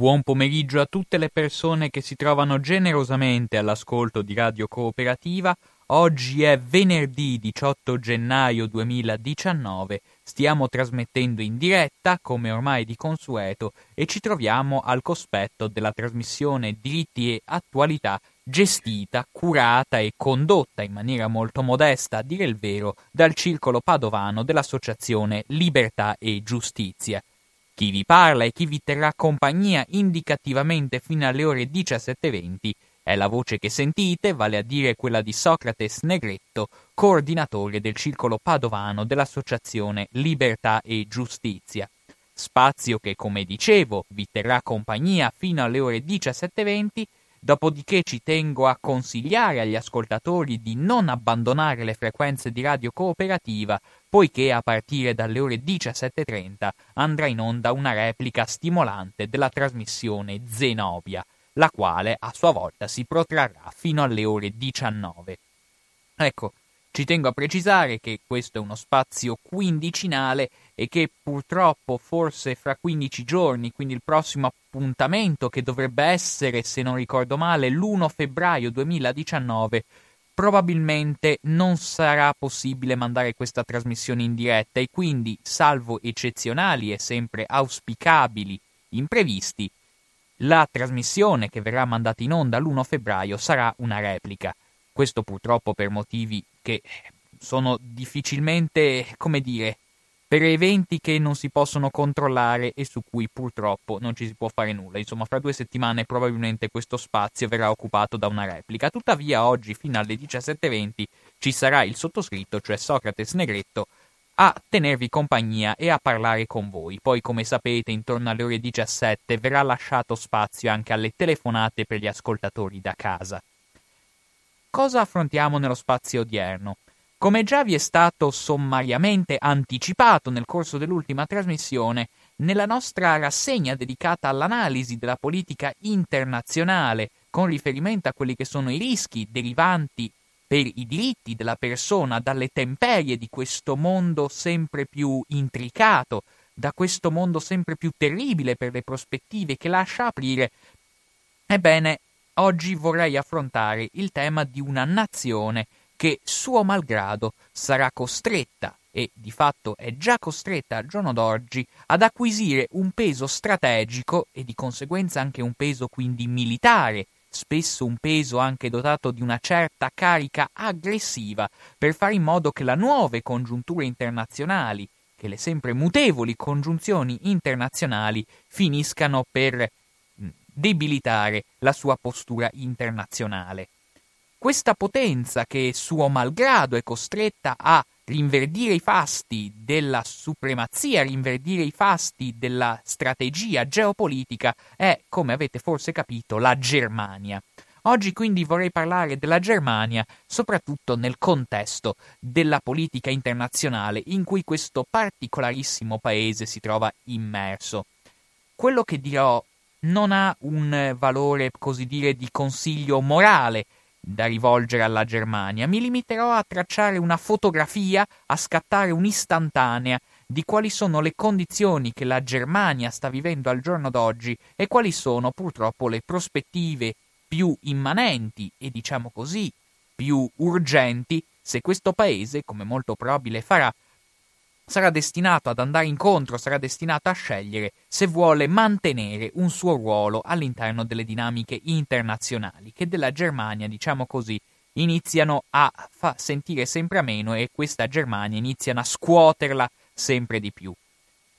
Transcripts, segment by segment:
Buon pomeriggio a tutte le persone che si trovano generosamente all'ascolto di Radio Cooperativa. Oggi è venerdì 18 gennaio 2019, stiamo trasmettendo in diretta, come ormai di consueto, e ci troviamo al cospetto della trasmissione Diritti e Attualità gestita, curata e condotta in maniera molto modesta, a dire il vero, dal circolo padovano dell'associazione Libertà e Giustizia. Chi vi parla e chi vi terrà compagnia indicativamente fino alle ore 17.20 è la voce che sentite, vale a dire quella di Socrates Negretto, coordinatore del circolo padovano dell'associazione Libertà e Giustizia. Spazio che, come dicevo, vi terrà compagnia fino alle ore 17.20 Dopodiché ci tengo a consigliare agli ascoltatori di non abbandonare le frequenze di radio cooperativa, poiché a partire dalle ore 17.30 andrà in onda una replica stimolante della trasmissione Zenobia, la quale a sua volta si protrarrà fino alle ore 19. Ecco, ci tengo a precisare che questo è uno spazio quindicinale e che purtroppo forse fra 15 giorni, quindi il prossimo appuntamento che dovrebbe essere, se non ricordo male, l'1 febbraio 2019, probabilmente non sarà possibile mandare questa trasmissione in diretta e quindi, salvo eccezionali e sempre auspicabili imprevisti, la trasmissione che verrà mandata in onda l'1 febbraio sarà una replica. Questo purtroppo per motivi che sono difficilmente, come dire, per eventi che non si possono controllare e su cui purtroppo non ci si può fare nulla. Insomma, fra due settimane probabilmente questo spazio verrà occupato da una replica. Tuttavia, oggi fino alle 17.20 ci sarà il sottoscritto, cioè Socrates Negretto, a tenervi compagnia e a parlare con voi. Poi, come sapete, intorno alle ore 17 verrà lasciato spazio anche alle telefonate per gli ascoltatori da casa. Cosa affrontiamo nello spazio odierno? Come già vi è stato sommariamente anticipato nel corso dell'ultima trasmissione, nella nostra rassegna dedicata all'analisi della politica internazionale con riferimento a quelli che sono i rischi derivanti per i diritti della persona dalle temperie di questo mondo sempre più intricato, da questo mondo sempre più terribile per le prospettive che lascia aprire, ebbene, oggi vorrei affrontare il tema di una nazione che suo malgrado sarà costretta e di fatto è già costretta al giorno d'oggi ad acquisire un peso strategico e di conseguenza anche un peso quindi militare, spesso un peso anche dotato di una certa carica aggressiva per fare in modo che le nuove congiunture internazionali, che le sempre mutevoli congiunzioni internazionali finiscano per debilitare la sua postura internazionale. Questa potenza che suo malgrado è costretta a rinverdire i fasti della supremazia, rinverdire i fasti della strategia geopolitica è, come avete forse capito, la Germania. Oggi quindi vorrei parlare della Germania soprattutto nel contesto della politica internazionale in cui questo particolarissimo paese si trova immerso. Quello che dirò non ha un valore, così dire, di consiglio morale, da rivolgere alla Germania. Mi limiterò a tracciare una fotografia, a scattare un'istantanea di quali sono le condizioni che la Germania sta vivendo al giorno d'oggi e quali sono purtroppo le prospettive più immanenti e diciamo così più urgenti se questo paese, come molto probabile farà, sarà destinato ad andare incontro, sarà destinato a scegliere se vuole mantenere un suo ruolo all'interno delle dinamiche internazionali che della Germania, diciamo così, iniziano a fa sentire sempre meno e questa Germania iniziano a scuoterla sempre di più.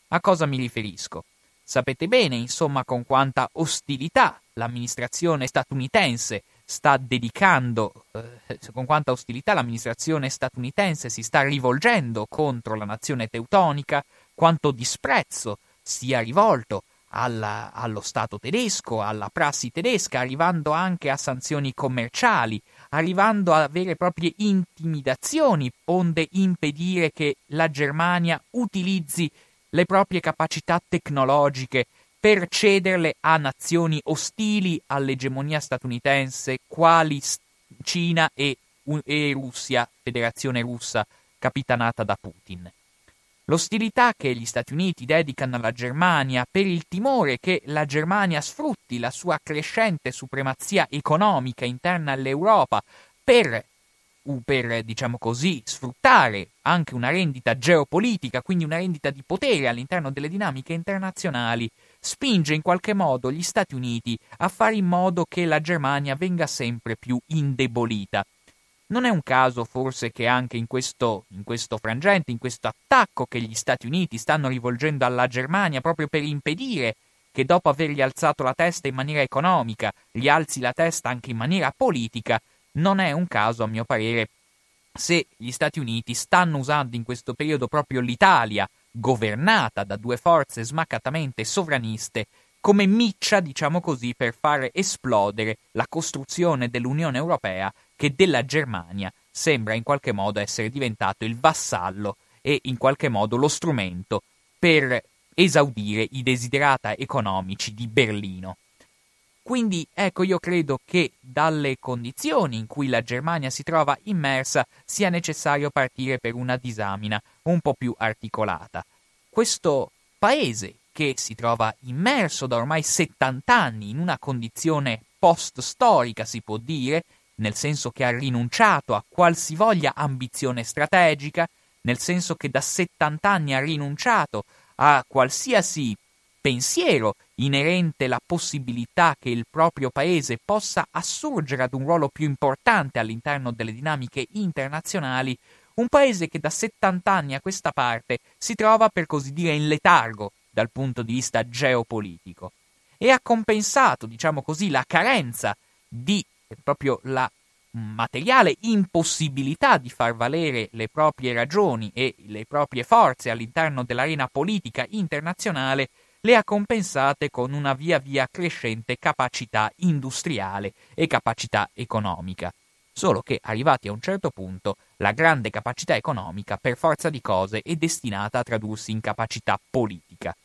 A cosa mi riferisco? Sapete bene, insomma, con quanta ostilità l'amministrazione statunitense sta dedicando, eh, con quanta ostilità l'amministrazione statunitense si sta rivolgendo contro la nazione teutonica, quanto disprezzo sia rivolto alla, allo Stato tedesco, alla prassi tedesca, arrivando anche a sanzioni commerciali, arrivando a vere e proprie intimidazioni, onde impedire che la Germania utilizzi le proprie capacità tecnologiche per cederle a nazioni ostili all'egemonia statunitense quali Cina e, e Russia, Federazione russa capitanata da Putin. L'ostilità che gli Stati Uniti dedicano alla Germania per il timore che la Germania sfrutti la sua crescente supremazia economica interna all'Europa per per, diciamo così, sfruttare anche una rendita geopolitica, quindi una rendita di potere all'interno delle dinamiche internazionali, spinge in qualche modo gli Stati Uniti a fare in modo che la Germania venga sempre più indebolita. Non è un caso forse che anche in questo, in questo frangente, in questo attacco che gli Stati Uniti stanno rivolgendo alla Germania proprio per impedire che dopo avergli alzato la testa in maniera economica, gli alzi la testa anche in maniera politica, non è un caso, a mio parere, se gli Stati Uniti stanno usando in questo periodo proprio l'Italia, governata da due forze smaccatamente sovraniste, come miccia, diciamo così, per far esplodere la costruzione dell'Unione Europea che della Germania sembra in qualche modo essere diventato il vassallo e in qualche modo lo strumento per esaudire i desiderata economici di Berlino. Quindi ecco io credo che dalle condizioni in cui la Germania si trova immersa sia necessario partire per una disamina un po' più articolata. Questo paese che si trova immerso da ormai 70 anni in una condizione post-storica, si può dire, nel senso che ha rinunciato a qualsivoglia ambizione strategica, nel senso che da 70 anni ha rinunciato a qualsiasi pensiero inerente la possibilità che il proprio paese possa assurgere ad un ruolo più importante all'interno delle dinamiche internazionali, un paese che da 70 anni a questa parte si trova per così dire in letargo dal punto di vista geopolitico. E ha compensato, diciamo così, la carenza di proprio la materiale impossibilità di far valere le proprie ragioni e le proprie forze all'interno dell'arena politica internazionale le ha compensate con una via via crescente capacità industriale e capacità economica. Solo che, arrivati a un certo punto, la grande capacità economica, per forza di cose, è destinata a tradursi in capacità politica.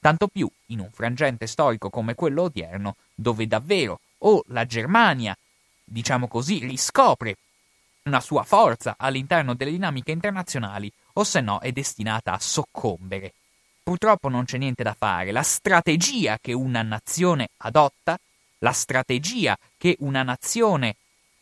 Tanto più in un frangente storico come quello odierno, dove davvero o la Germania, diciamo così, riscopre una sua forza all'interno delle dinamiche internazionali, o se no è destinata a soccombere. Purtroppo non c'è niente da fare. La strategia che una nazione adotta, la strategia che una nazione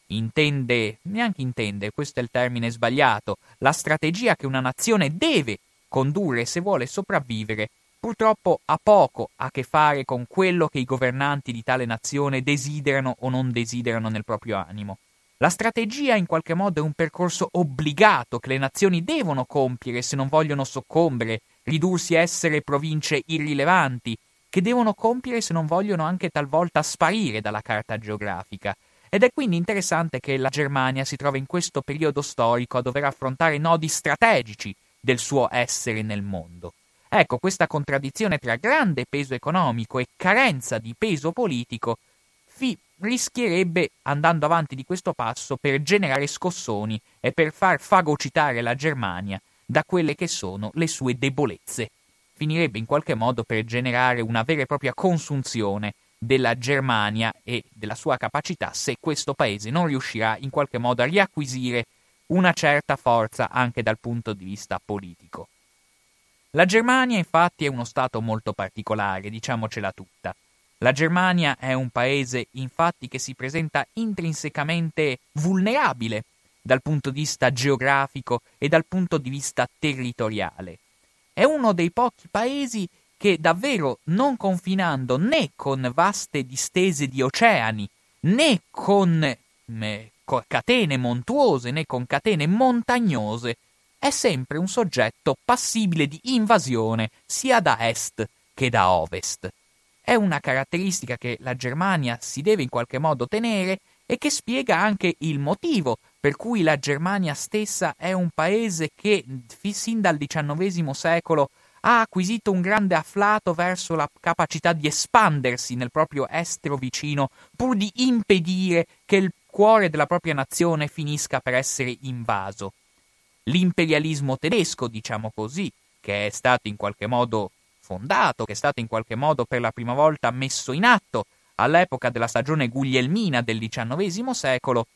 intende, neanche intende, questo è il termine sbagliato, la strategia che una nazione deve condurre se vuole sopravvivere, purtroppo ha poco a che fare con quello che i governanti di tale nazione desiderano o non desiderano nel proprio animo. La strategia in qualche modo è un percorso obbligato che le nazioni devono compiere se non vogliono soccombere ridursi a essere province irrilevanti, che devono compiere se non vogliono anche talvolta sparire dalla carta geografica. Ed è quindi interessante che la Germania si trova in questo periodo storico a dover affrontare nodi strategici del suo essere nel mondo. Ecco, questa contraddizione tra grande peso economico e carenza di peso politico fi- rischierebbe, andando avanti di questo passo, per generare scossoni e per far fagocitare la Germania da quelle che sono le sue debolezze. Finirebbe in qualche modo per generare una vera e propria consunzione della Germania e della sua capacità se questo paese non riuscirà in qualche modo a riacquisire una certa forza anche dal punto di vista politico. La Germania infatti è uno Stato molto particolare, diciamocela tutta. La Germania è un paese infatti che si presenta intrinsecamente vulnerabile dal punto di vista geografico e dal punto di vista territoriale. è uno dei pochi paesi che davvero non confinando né con vaste distese di oceani, né con eh, catene montuose, né con catene montagnose, è sempre un soggetto passibile di invasione sia da est che da ovest. È una caratteristica che la Germania si deve in qualche modo tenere e che spiega anche il motivo per cui la Germania stessa è un paese che sin dal XIX secolo ha acquisito un grande afflato verso la capacità di espandersi nel proprio estero vicino pur di impedire che il cuore della propria nazione finisca per essere invaso. L'imperialismo tedesco, diciamo così, che è stato in qualche modo fondato, che è stato in qualche modo per la prima volta messo in atto all'epoca della stagione guglielmina del XIX secolo,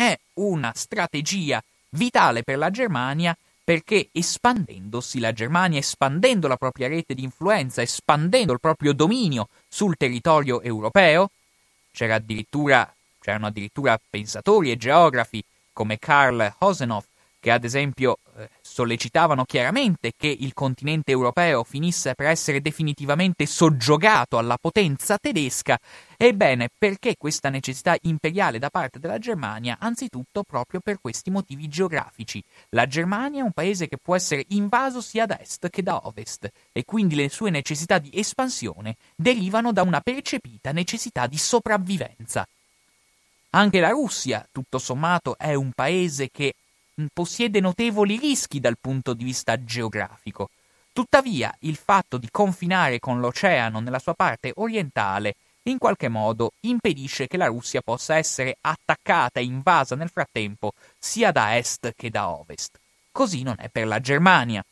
è una strategia vitale per la Germania perché espandendosi la Germania, espandendo la propria rete di influenza, espandendo il proprio dominio sul territorio europeo, c'era addirittura, c'erano addirittura pensatori e geografi come Karl Hosenhoff che ad esempio eh, sollecitavano chiaramente che il continente europeo finisse per essere definitivamente soggiogato alla potenza tedesca, ebbene perché questa necessità imperiale da parte della Germania? Anzitutto proprio per questi motivi geografici. La Germania è un paese che può essere invaso sia da est che da ovest e quindi le sue necessità di espansione derivano da una percepita necessità di sopravvivenza. Anche la Russia, tutto sommato, è un paese che possiede notevoli rischi dal punto di vista geografico. Tuttavia, il fatto di confinare con l'oceano nella sua parte orientale in qualche modo impedisce che la Russia possa essere attaccata e invasa nel frattempo sia da est che da ovest. Così non è per la Germania.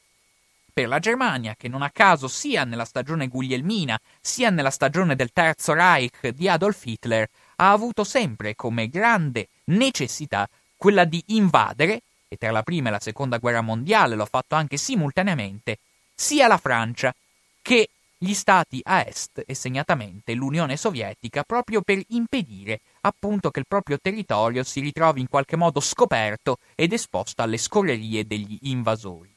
Per la Germania, che non a caso sia nella stagione guglielmina sia nella stagione del Terzo Reich di Adolf Hitler, ha avuto sempre come grande necessità quella di invadere e tra la prima e la seconda guerra mondiale lo ha fatto anche simultaneamente, sia la Francia che gli stati a est e segnatamente l'Unione Sovietica proprio per impedire appunto che il proprio territorio si ritrovi in qualche modo scoperto ed esposto alle scorrerie degli invasori.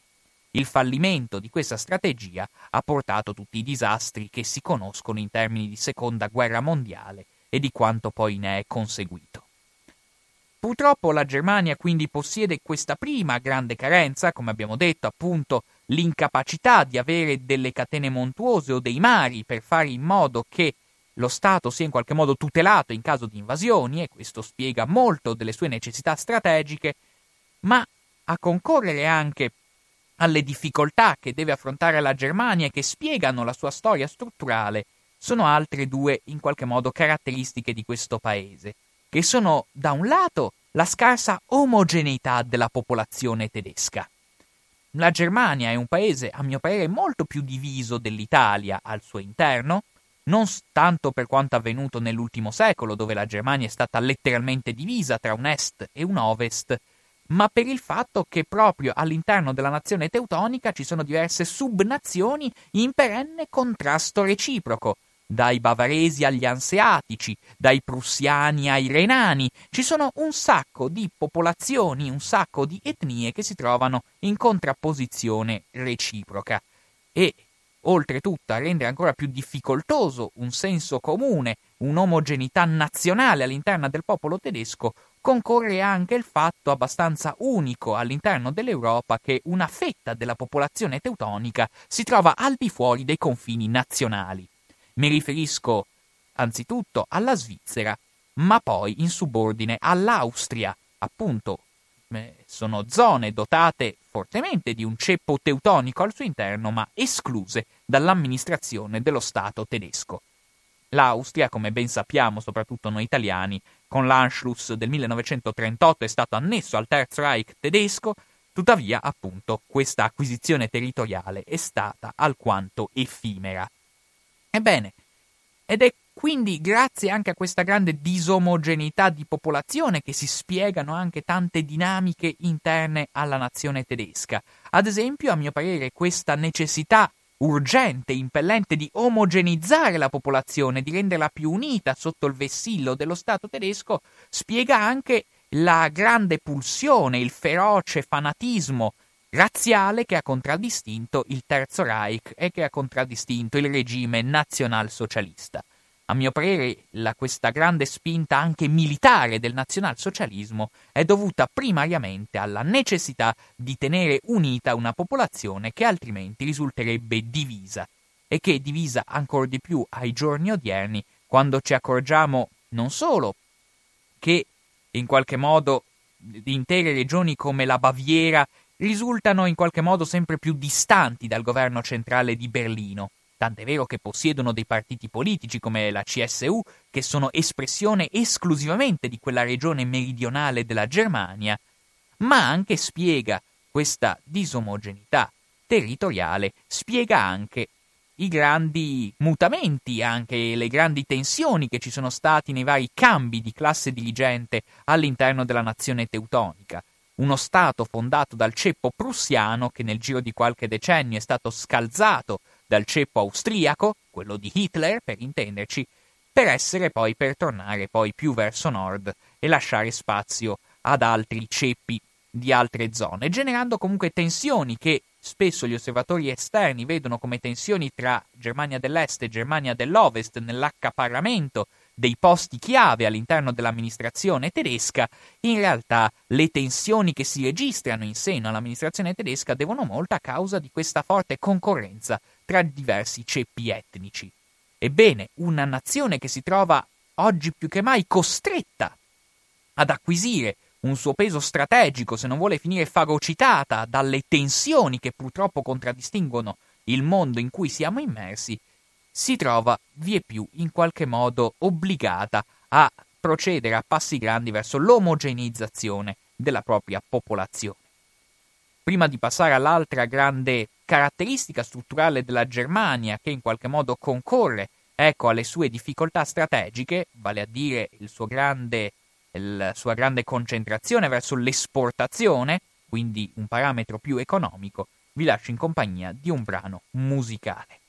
Il fallimento di questa strategia ha portato tutti i disastri che si conoscono in termini di seconda guerra mondiale e di quanto poi ne è conseguito. Purtroppo la Germania quindi possiede questa prima grande carenza, come abbiamo detto, appunto l'incapacità di avere delle catene montuose o dei mari per fare in modo che lo Stato sia in qualche modo tutelato in caso di invasioni, e questo spiega molto delle sue necessità strategiche, ma a concorrere anche alle difficoltà che deve affrontare la Germania e che spiegano la sua storia strutturale, sono altre due in qualche modo caratteristiche di questo paese che sono da un lato la scarsa omogeneità della popolazione tedesca. La Germania è un paese, a mio parere, molto più diviso dell'Italia al suo interno, non tanto per quanto avvenuto nell'ultimo secolo, dove la Germania è stata letteralmente divisa tra un est e un ovest, ma per il fatto che proprio all'interno della nazione teutonica ci sono diverse subnazioni in perenne contrasto reciproco, dai bavaresi agli anseatici, dai prussiani ai renani. Ci sono un sacco di popolazioni, un sacco di etnie che si trovano in contrapposizione reciproca. E oltretutto a rendere ancora più difficoltoso un senso comune, un'omogeneità nazionale all'interno del popolo tedesco, concorre anche il fatto abbastanza unico all'interno dell'Europa che una fetta della popolazione teutonica si trova al di fuori dei confini nazionali. Mi riferisco anzitutto alla Svizzera, ma poi in subordine all'Austria, appunto eh, sono zone dotate fortemente di un ceppo teutonico al suo interno, ma escluse dall'amministrazione dello Stato tedesco. L'Austria, come ben sappiamo, soprattutto noi italiani, con l'Anschluss del 1938 è stato annesso al Terzo Reich tedesco, tuttavia, appunto, questa acquisizione territoriale è stata alquanto effimera. Ebbene, ed è quindi grazie anche a questa grande disomogeneità di popolazione che si spiegano anche tante dinamiche interne alla nazione tedesca. Ad esempio, a mio parere, questa necessità urgente, impellente di omogenizzare la popolazione, di renderla più unita sotto il vessillo dello Stato tedesco, spiega anche la grande pulsione, il feroce fanatismo razziale che ha contraddistinto il Terzo Reich e che ha contraddistinto il regime nazionalsocialista. A mio parere, la, questa grande spinta anche militare del nazionalsocialismo è dovuta primariamente alla necessità di tenere unita una popolazione che altrimenti risulterebbe divisa e che è divisa ancora di più ai giorni odierni quando ci accorgiamo non solo che in qualche modo intere regioni come la Baviera risultano in qualche modo sempre più distanti dal governo centrale di Berlino, tant'è vero che possiedono dei partiti politici come la CSU, che sono espressione esclusivamente di quella regione meridionale della Germania, ma anche spiega questa disomogeneità territoriale, spiega anche i grandi mutamenti, anche le grandi tensioni che ci sono stati nei vari cambi di classe dirigente all'interno della nazione teutonica. Uno Stato fondato dal ceppo prussiano che nel giro di qualche decennio è stato scalzato dal ceppo austriaco, quello di Hitler per intenderci, per essere poi per tornare poi più verso nord e lasciare spazio ad altri ceppi di altre zone, generando comunque tensioni che spesso gli osservatori esterni vedono come tensioni tra Germania dell'Est e Germania dell'Ovest nell'accaparramento dei posti chiave all'interno dell'amministrazione tedesca, in realtà le tensioni che si registrano in seno all'amministrazione tedesca devono molto a causa di questa forte concorrenza tra diversi ceppi etnici. Ebbene, una nazione che si trova oggi più che mai costretta ad acquisire un suo peso strategico se non vuole finire fagocitata dalle tensioni che purtroppo contraddistinguono il mondo in cui siamo immersi, si trova vie più in qualche modo obbligata a procedere a passi grandi verso l'omogeneizzazione della propria popolazione. Prima di passare all'altra grande caratteristica strutturale della Germania che in qualche modo concorre ecco, alle sue difficoltà strategiche, vale a dire grande, la sua grande concentrazione verso l'esportazione, quindi un parametro più economico, vi lascio in compagnia di un brano musicale.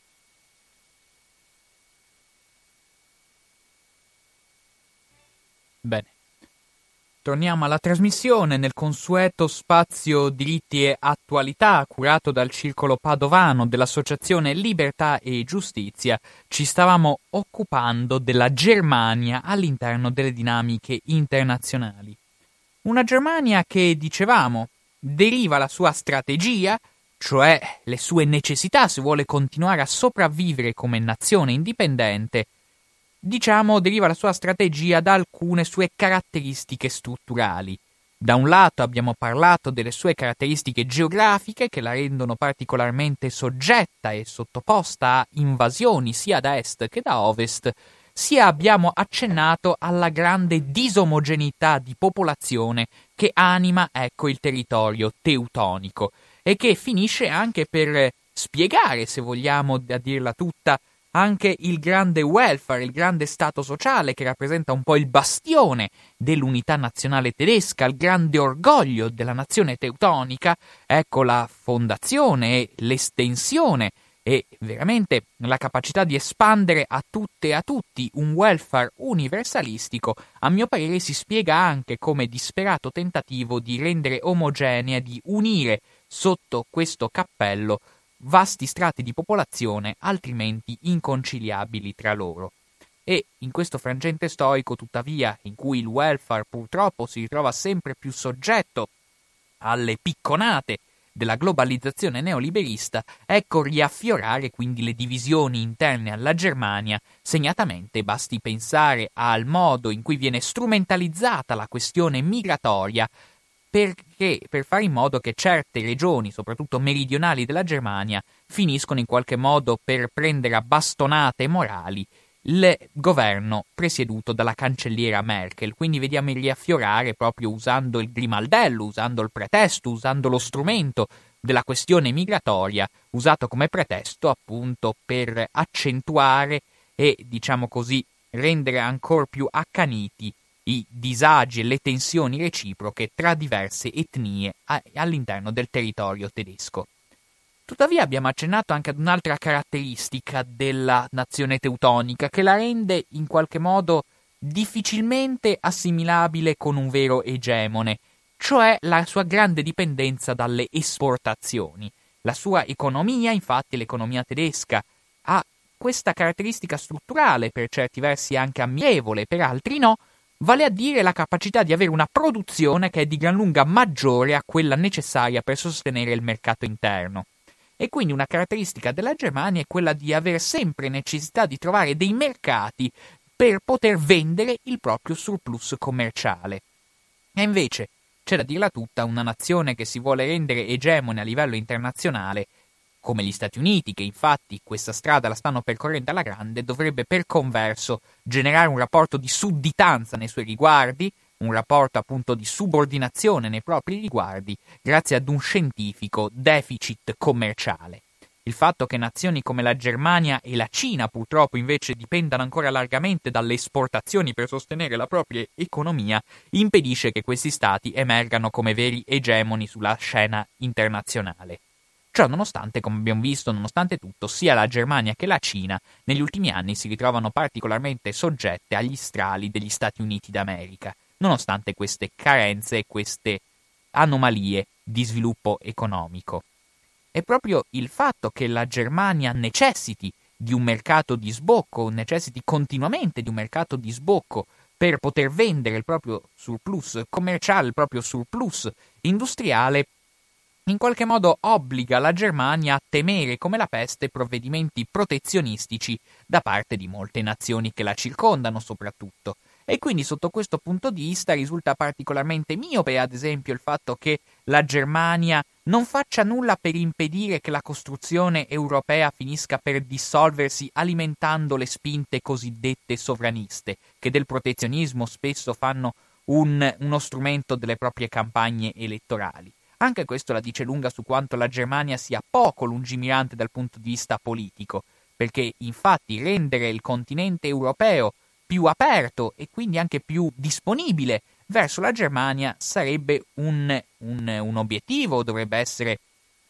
Bene. Torniamo alla trasmissione nel consueto spazio diritti e attualità curato dal circolo padovano dell'associazione Libertà e Giustizia. Ci stavamo occupando della Germania all'interno delle dinamiche internazionali. Una Germania che, dicevamo, deriva la sua strategia, cioè le sue necessità se vuole continuare a sopravvivere come nazione indipendente, diciamo, deriva la sua strategia da alcune sue caratteristiche strutturali. Da un lato abbiamo parlato delle sue caratteristiche geografiche che la rendono particolarmente soggetta e sottoposta a invasioni sia da est che da ovest, sia abbiamo accennato alla grande disomogeneità di popolazione che anima ecco il territorio teutonico e che finisce anche per spiegare, se vogliamo a dirla tutta, anche il grande welfare, il grande stato sociale che rappresenta un po' il bastione dell'unità nazionale tedesca, il grande orgoglio della nazione teutonica, ecco la fondazione e l'estensione e veramente la capacità di espandere a tutte e a tutti un welfare universalistico, a mio parere si spiega anche come disperato tentativo di rendere omogenea, di unire sotto questo cappello vasti strati di popolazione altrimenti inconciliabili tra loro. E in questo frangente storico, tuttavia, in cui il welfare purtroppo si ritrova sempre più soggetto alle picconate della globalizzazione neoliberista, ecco riaffiorare quindi le divisioni interne alla Germania, segnatamente basti pensare al modo in cui viene strumentalizzata la questione migratoria perché per fare in modo che certe regioni, soprattutto meridionali della Germania, finiscono in qualche modo per prendere a bastonate morali il governo presieduto dalla cancelliera Merkel. Quindi vediamo riaffiorare proprio usando il grimaldello, usando il pretesto, usando lo strumento della questione migratoria, usato come pretesto appunto per accentuare e, diciamo così, rendere ancora più accaniti i disagi e le tensioni reciproche tra diverse etnie all'interno del territorio tedesco. Tuttavia abbiamo accennato anche ad un'altra caratteristica della nazione teutonica che la rende in qualche modo difficilmente assimilabile con un vero egemone, cioè la sua grande dipendenza dalle esportazioni. La sua economia, infatti, l'economia tedesca, ha questa caratteristica strutturale, per certi versi anche amievole, per altri no, vale a dire la capacità di avere una produzione che è di gran lunga maggiore a quella necessaria per sostenere il mercato interno. E quindi una caratteristica della Germania è quella di avere sempre necessità di trovare dei mercati per poter vendere il proprio surplus commerciale. E invece, c'è da dirla tutta, una nazione che si vuole rendere egemone a livello internazionale come gli Stati Uniti, che infatti questa strada la stanno percorrendo alla grande, dovrebbe per converso generare un rapporto di sudditanza nei suoi riguardi, un rapporto appunto di subordinazione nei propri riguardi, grazie ad un scientifico deficit commerciale. Il fatto che nazioni come la Germania e la Cina purtroppo invece dipendano ancora largamente dalle esportazioni per sostenere la propria economia impedisce che questi stati emergano come veri egemoni sulla scena internazionale. Ciò nonostante, come abbiamo visto, nonostante tutto, sia la Germania che la Cina negli ultimi anni si ritrovano particolarmente soggette agli strali degli Stati Uniti d'America, nonostante queste carenze e queste anomalie di sviluppo economico. È proprio il fatto che la Germania necessiti di un mercato di sbocco, necessiti continuamente di un mercato di sbocco per poter vendere il proprio surplus commerciale, il proprio surplus industriale, in qualche modo obbliga la Germania a temere come la peste provvedimenti protezionistici da parte di molte nazioni che la circondano soprattutto. E quindi sotto questo punto di vista risulta particolarmente miope, ad esempio, il fatto che la Germania non faccia nulla per impedire che la costruzione europea finisca per dissolversi alimentando le spinte cosiddette sovraniste, che del protezionismo spesso fanno un, uno strumento delle proprie campagne elettorali. Anche questo la dice lunga su quanto la Germania sia poco lungimirante dal punto di vista politico, perché infatti rendere il continente europeo più aperto e quindi anche più disponibile verso la Germania sarebbe un, un, un obiettivo, dovrebbe essere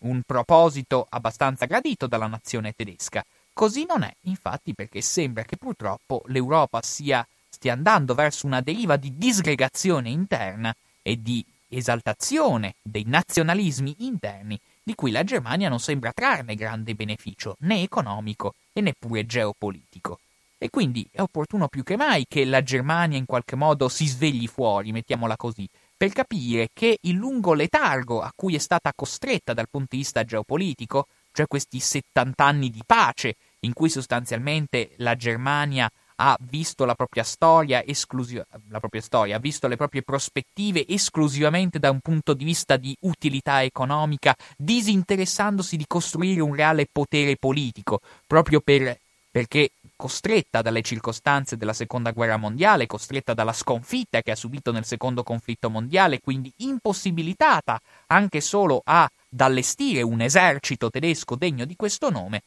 un proposito abbastanza gradito dalla nazione tedesca. Così non è, infatti, perché sembra che purtroppo l'Europa sia, stia andando verso una deriva di disgregazione interna e di esaltazione dei nazionalismi interni di cui la Germania non sembra trarne grande beneficio né economico e neppure geopolitico. E quindi è opportuno più che mai che la Germania in qualche modo si svegli fuori, mettiamola così, per capire che il lungo letargo a cui è stata costretta dal punto di vista geopolitico, cioè questi 70 anni di pace in cui sostanzialmente la Germania ha visto la propria storia esclusiva, la propria storia, ha visto le proprie prospettive esclusivamente da un punto di vista di utilità economica, disinteressandosi di costruire un reale potere politico, proprio per, perché costretta dalle circostanze della seconda guerra mondiale, costretta dalla sconfitta che ha subito nel secondo conflitto mondiale, quindi impossibilitata anche solo ad allestire un esercito tedesco degno di questo nome.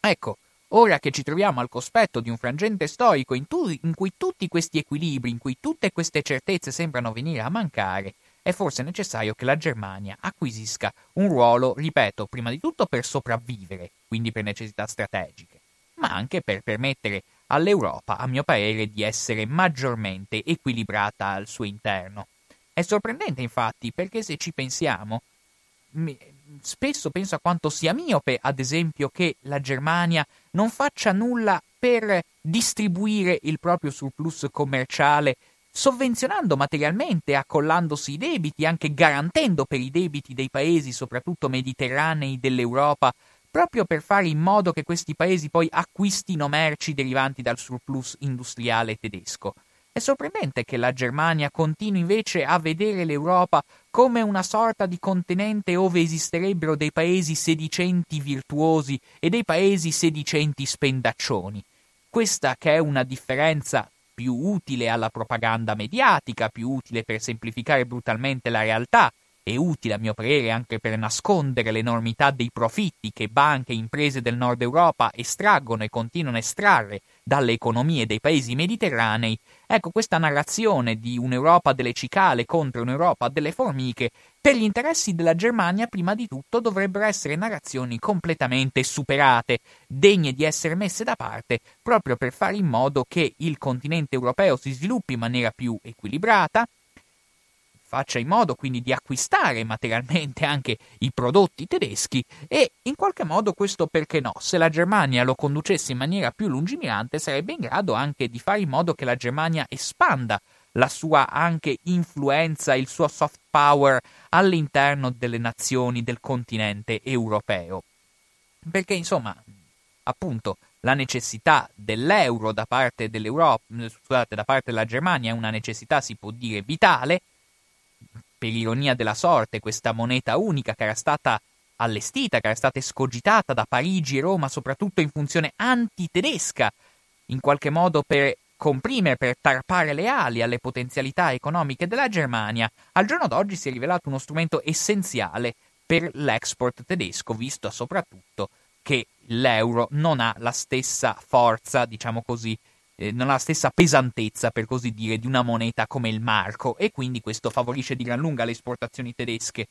Ecco, Ora che ci troviamo al cospetto di un frangente storico in, tu- in, cui tutti questi equilibri, in cui tutte queste certezze sembrano venire a mancare, è forse necessario che la Germania acquisisca un ruolo, ripeto, prima di tutto per sopravvivere, quindi per necessità strategiche, ma anche per permettere all'Europa, a mio parere, di essere maggiormente equilibrata al suo interno. È sorprendente, infatti, perché se ci pensiamo, spesso penso a quanto sia miope, ad esempio, che la Germania non faccia nulla per distribuire il proprio surplus commerciale, sovvenzionando materialmente, accollandosi i debiti, anche garantendo per i debiti dei paesi, soprattutto mediterranei dell'Europa, proprio per fare in modo che questi paesi poi acquistino merci derivanti dal surplus industriale tedesco. È sorprendente che la Germania continui invece a vedere l'Europa come una sorta di continente ove esisterebbero dei paesi sedicenti virtuosi e dei paesi sedicenti spendaccioni. Questa che è una differenza più utile alla propaganda mediatica, più utile per semplificare brutalmente la realtà, e utile a mio parere anche per nascondere l'enormità dei profitti che banche e imprese del nord Europa estraggono e continuano a estrarre dalle economie dei paesi mediterranei, ecco questa narrazione di un'Europa delle cicale contro un'Europa delle formiche, per gli interessi della Germania prima di tutto dovrebbero essere narrazioni completamente superate, degne di essere messe da parte, proprio per fare in modo che il continente europeo si sviluppi in maniera più equilibrata, faccia in modo quindi di acquistare materialmente anche i prodotti tedeschi e in qualche modo questo perché no, se la Germania lo conducesse in maniera più lungimirante sarebbe in grado anche di fare in modo che la Germania espanda la sua anche influenza, il suo soft power all'interno delle nazioni del continente europeo. Perché insomma, appunto, la necessità dell'euro da parte scusate, da parte della Germania è una necessità, si può dire, vitale. Per ironia della sorte, questa moneta unica che era stata allestita, che era stata escogitata da Parigi e Roma, soprattutto in funzione antitedesca, in qualche modo per comprimere, per tarpare le ali alle potenzialità economiche della Germania, al giorno d'oggi si è rivelato uno strumento essenziale per l'export tedesco, visto soprattutto che l'euro non ha la stessa forza, diciamo così, eh, non ha la stessa pesantezza, per così dire, di una moneta come il marco e quindi questo favorisce di gran lunga le esportazioni tedesche.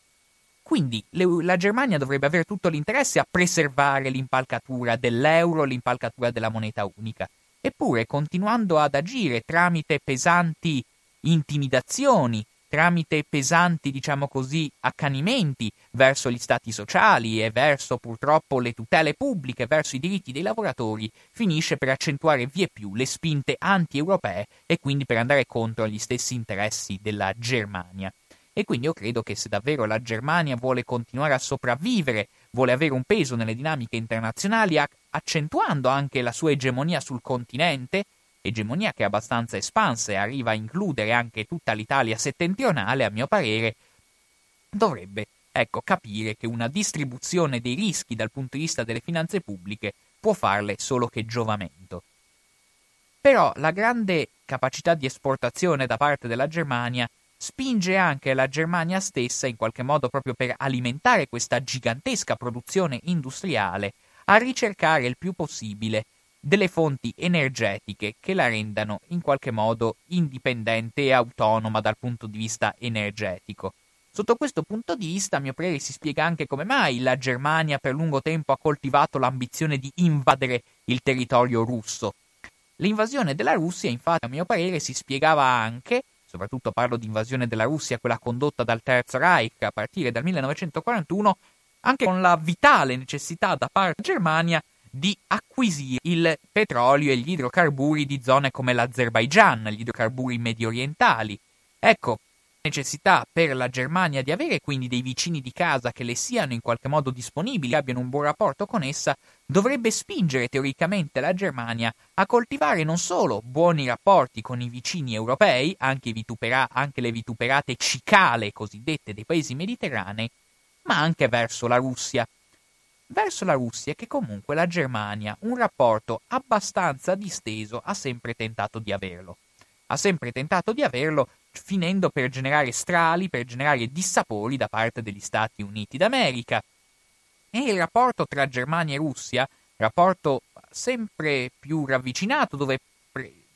Quindi le, la Germania dovrebbe avere tutto l'interesse a preservare l'impalcatura dell'euro, l'impalcatura della moneta unica. Eppure, continuando ad agire tramite pesanti intimidazioni, tramite pesanti, diciamo così, accanimenti verso gli stati sociali e verso purtroppo le tutele pubbliche, verso i diritti dei lavoratori, finisce per accentuare vie più le spinte anti-europee e quindi per andare contro gli stessi interessi della Germania. E quindi io credo che se davvero la Germania vuole continuare a sopravvivere, vuole avere un peso nelle dinamiche internazionali, accentuando anche la sua egemonia sul continente, egemonia che è abbastanza espansa e arriva a includere anche tutta l'Italia settentrionale, a mio parere, dovrebbe ecco, capire che una distribuzione dei rischi dal punto di vista delle finanze pubbliche può farle solo che giovamento. Però la grande capacità di esportazione da parte della Germania spinge anche la Germania stessa, in qualche modo proprio per alimentare questa gigantesca produzione industriale, a ricercare il più possibile delle fonti energetiche che la rendano in qualche modo indipendente e autonoma dal punto di vista energetico. Sotto questo punto di vista, a mio parere, si spiega anche come mai la Germania per lungo tempo ha coltivato l'ambizione di invadere il territorio russo. L'invasione della Russia, infatti, a mio parere, si spiegava anche, soprattutto parlo di invasione della Russia, quella condotta dal Terzo Reich a partire dal 1941, anche con la vitale necessità da parte della Germania di acquisire il petrolio e gli idrocarburi di zone come l'Azerbaigian, gli idrocarburi medio orientali. Ecco, necessità per la Germania di avere quindi dei vicini di casa che le siano in qualche modo disponibili, abbiano un buon rapporto con essa, dovrebbe spingere teoricamente la Germania a coltivare non solo buoni rapporti con i vicini europei, anche, vitupera- anche le vituperate cicale cosiddette dei paesi mediterranei, ma anche verso la Russia, verso la Russia che comunque la Germania un rapporto abbastanza disteso ha sempre tentato di averlo. Ha sempre tentato di averlo finendo per generare strali, per generare dissapori da parte degli Stati Uniti d'America. E il rapporto tra Germania e Russia, rapporto sempre più ravvicinato, dove,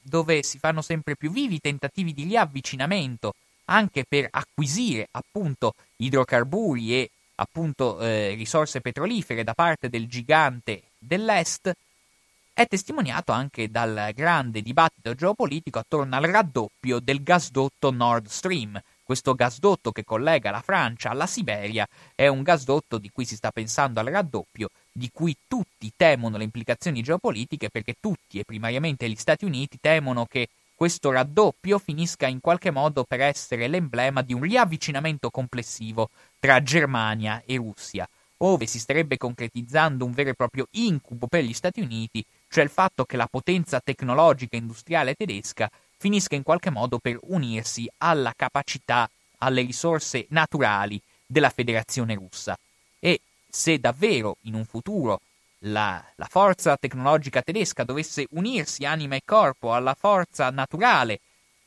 dove si fanno sempre più vivi tentativi di riavvicinamento, anche per acquisire appunto idrocarburi e appunto eh, risorse petrolifere da parte del gigante dell'Est, è testimoniato anche dal grande dibattito geopolitico attorno al raddoppio del gasdotto Nord Stream. Questo gasdotto che collega la Francia alla Siberia è un gasdotto di cui si sta pensando al raddoppio, di cui tutti temono le implicazioni geopolitiche perché tutti e primariamente gli Stati Uniti temono che questo raddoppio finisca in qualche modo per essere l'emblema di un riavvicinamento complessivo tra Germania e Russia, ove si starebbe concretizzando un vero e proprio incubo per gli Stati Uniti, cioè il fatto che la potenza tecnologica industriale tedesca finisca in qualche modo per unirsi alla capacità, alle risorse naturali della Federazione russa. E se davvero in un futuro la, la, forza tecnologica tedesca dovesse unirsi anima e corpo alla forza naturale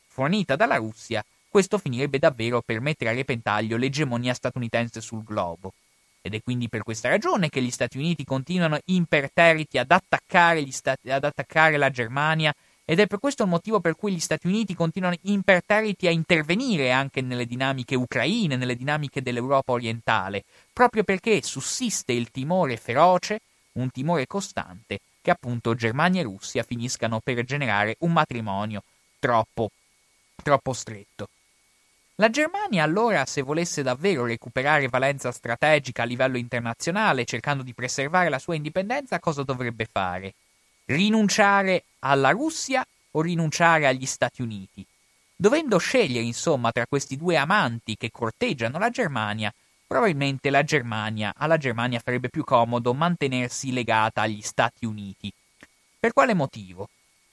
fornita dalla Russia, questo finirebbe davvero per mettere a repentaglio l'egemonia statunitense sul globo. Ed è quindi per questa ragione che gli Stati Uniti continuano imperterriti ad attaccare, stati, ad attaccare la Germania ed è per questo il motivo per cui gli Stati Uniti continuano imperterriti a intervenire anche nelle dinamiche ucraine, nelle dinamiche dell'Europa orientale, proprio perché sussiste il timore feroce un timore costante che appunto Germania e Russia finiscano per generare un matrimonio troppo, troppo stretto. La Germania allora, se volesse davvero recuperare valenza strategica a livello internazionale, cercando di preservare la sua indipendenza, cosa dovrebbe fare? Rinunciare alla Russia o rinunciare agli Stati Uniti? Dovendo scegliere, insomma, tra questi due amanti che corteggiano la Germania, probabilmente la Germania, alla Germania farebbe più comodo mantenersi legata agli Stati Uniti. Per quale motivo?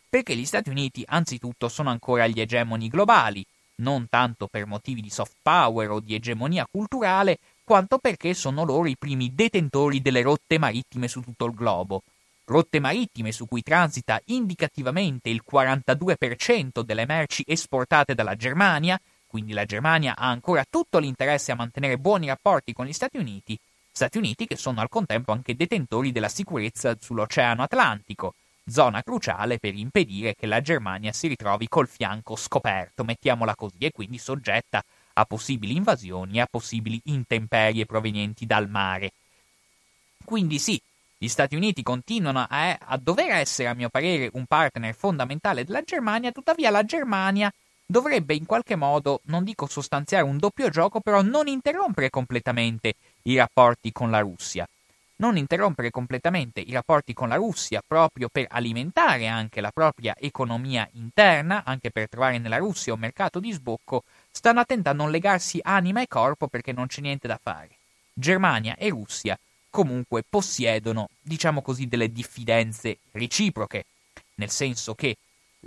Perché gli Stati Uniti anzitutto sono ancora gli egemoni globali, non tanto per motivi di soft power o di egemonia culturale, quanto perché sono loro i primi detentori delle rotte marittime su tutto il globo. Rotte marittime su cui transita indicativamente il 42% delle merci esportate dalla Germania, quindi la Germania ha ancora tutto l'interesse a mantenere buoni rapporti con gli Stati Uniti, Stati Uniti che sono al contempo anche detentori della sicurezza sull'Oceano Atlantico, zona cruciale per impedire che la Germania si ritrovi col fianco scoperto, mettiamola così, e quindi soggetta a possibili invasioni e a possibili intemperie provenienti dal mare. Quindi sì, gli Stati Uniti continuano a, a, dover essere, a mio parere, un partner fondamentale della Germania, tuttavia la Germania dovrebbe in qualche modo, non dico sostanziare un doppio gioco, però non interrompere completamente i rapporti con la Russia. Non interrompere completamente i rapporti con la Russia proprio per alimentare anche la propria economia interna, anche per trovare nella Russia un mercato di sbocco, stanno attenti a non legarsi anima e corpo perché non c'è niente da fare. Germania e Russia comunque possiedono, diciamo così, delle diffidenze reciproche, nel senso che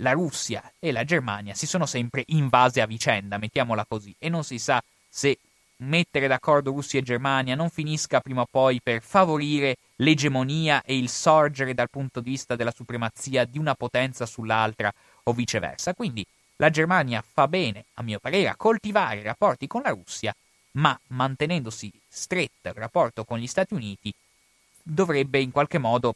la Russia e la Germania si sono sempre invase a vicenda, mettiamola così, e non si sa se mettere d'accordo Russia e Germania non finisca prima o poi per favorire l'egemonia e il sorgere dal punto di vista della supremazia di una potenza sull'altra o viceversa. Quindi la Germania fa bene, a mio parere, a coltivare rapporti con la Russia, ma mantenendosi stretta il rapporto con gli Stati Uniti, dovrebbe in qualche modo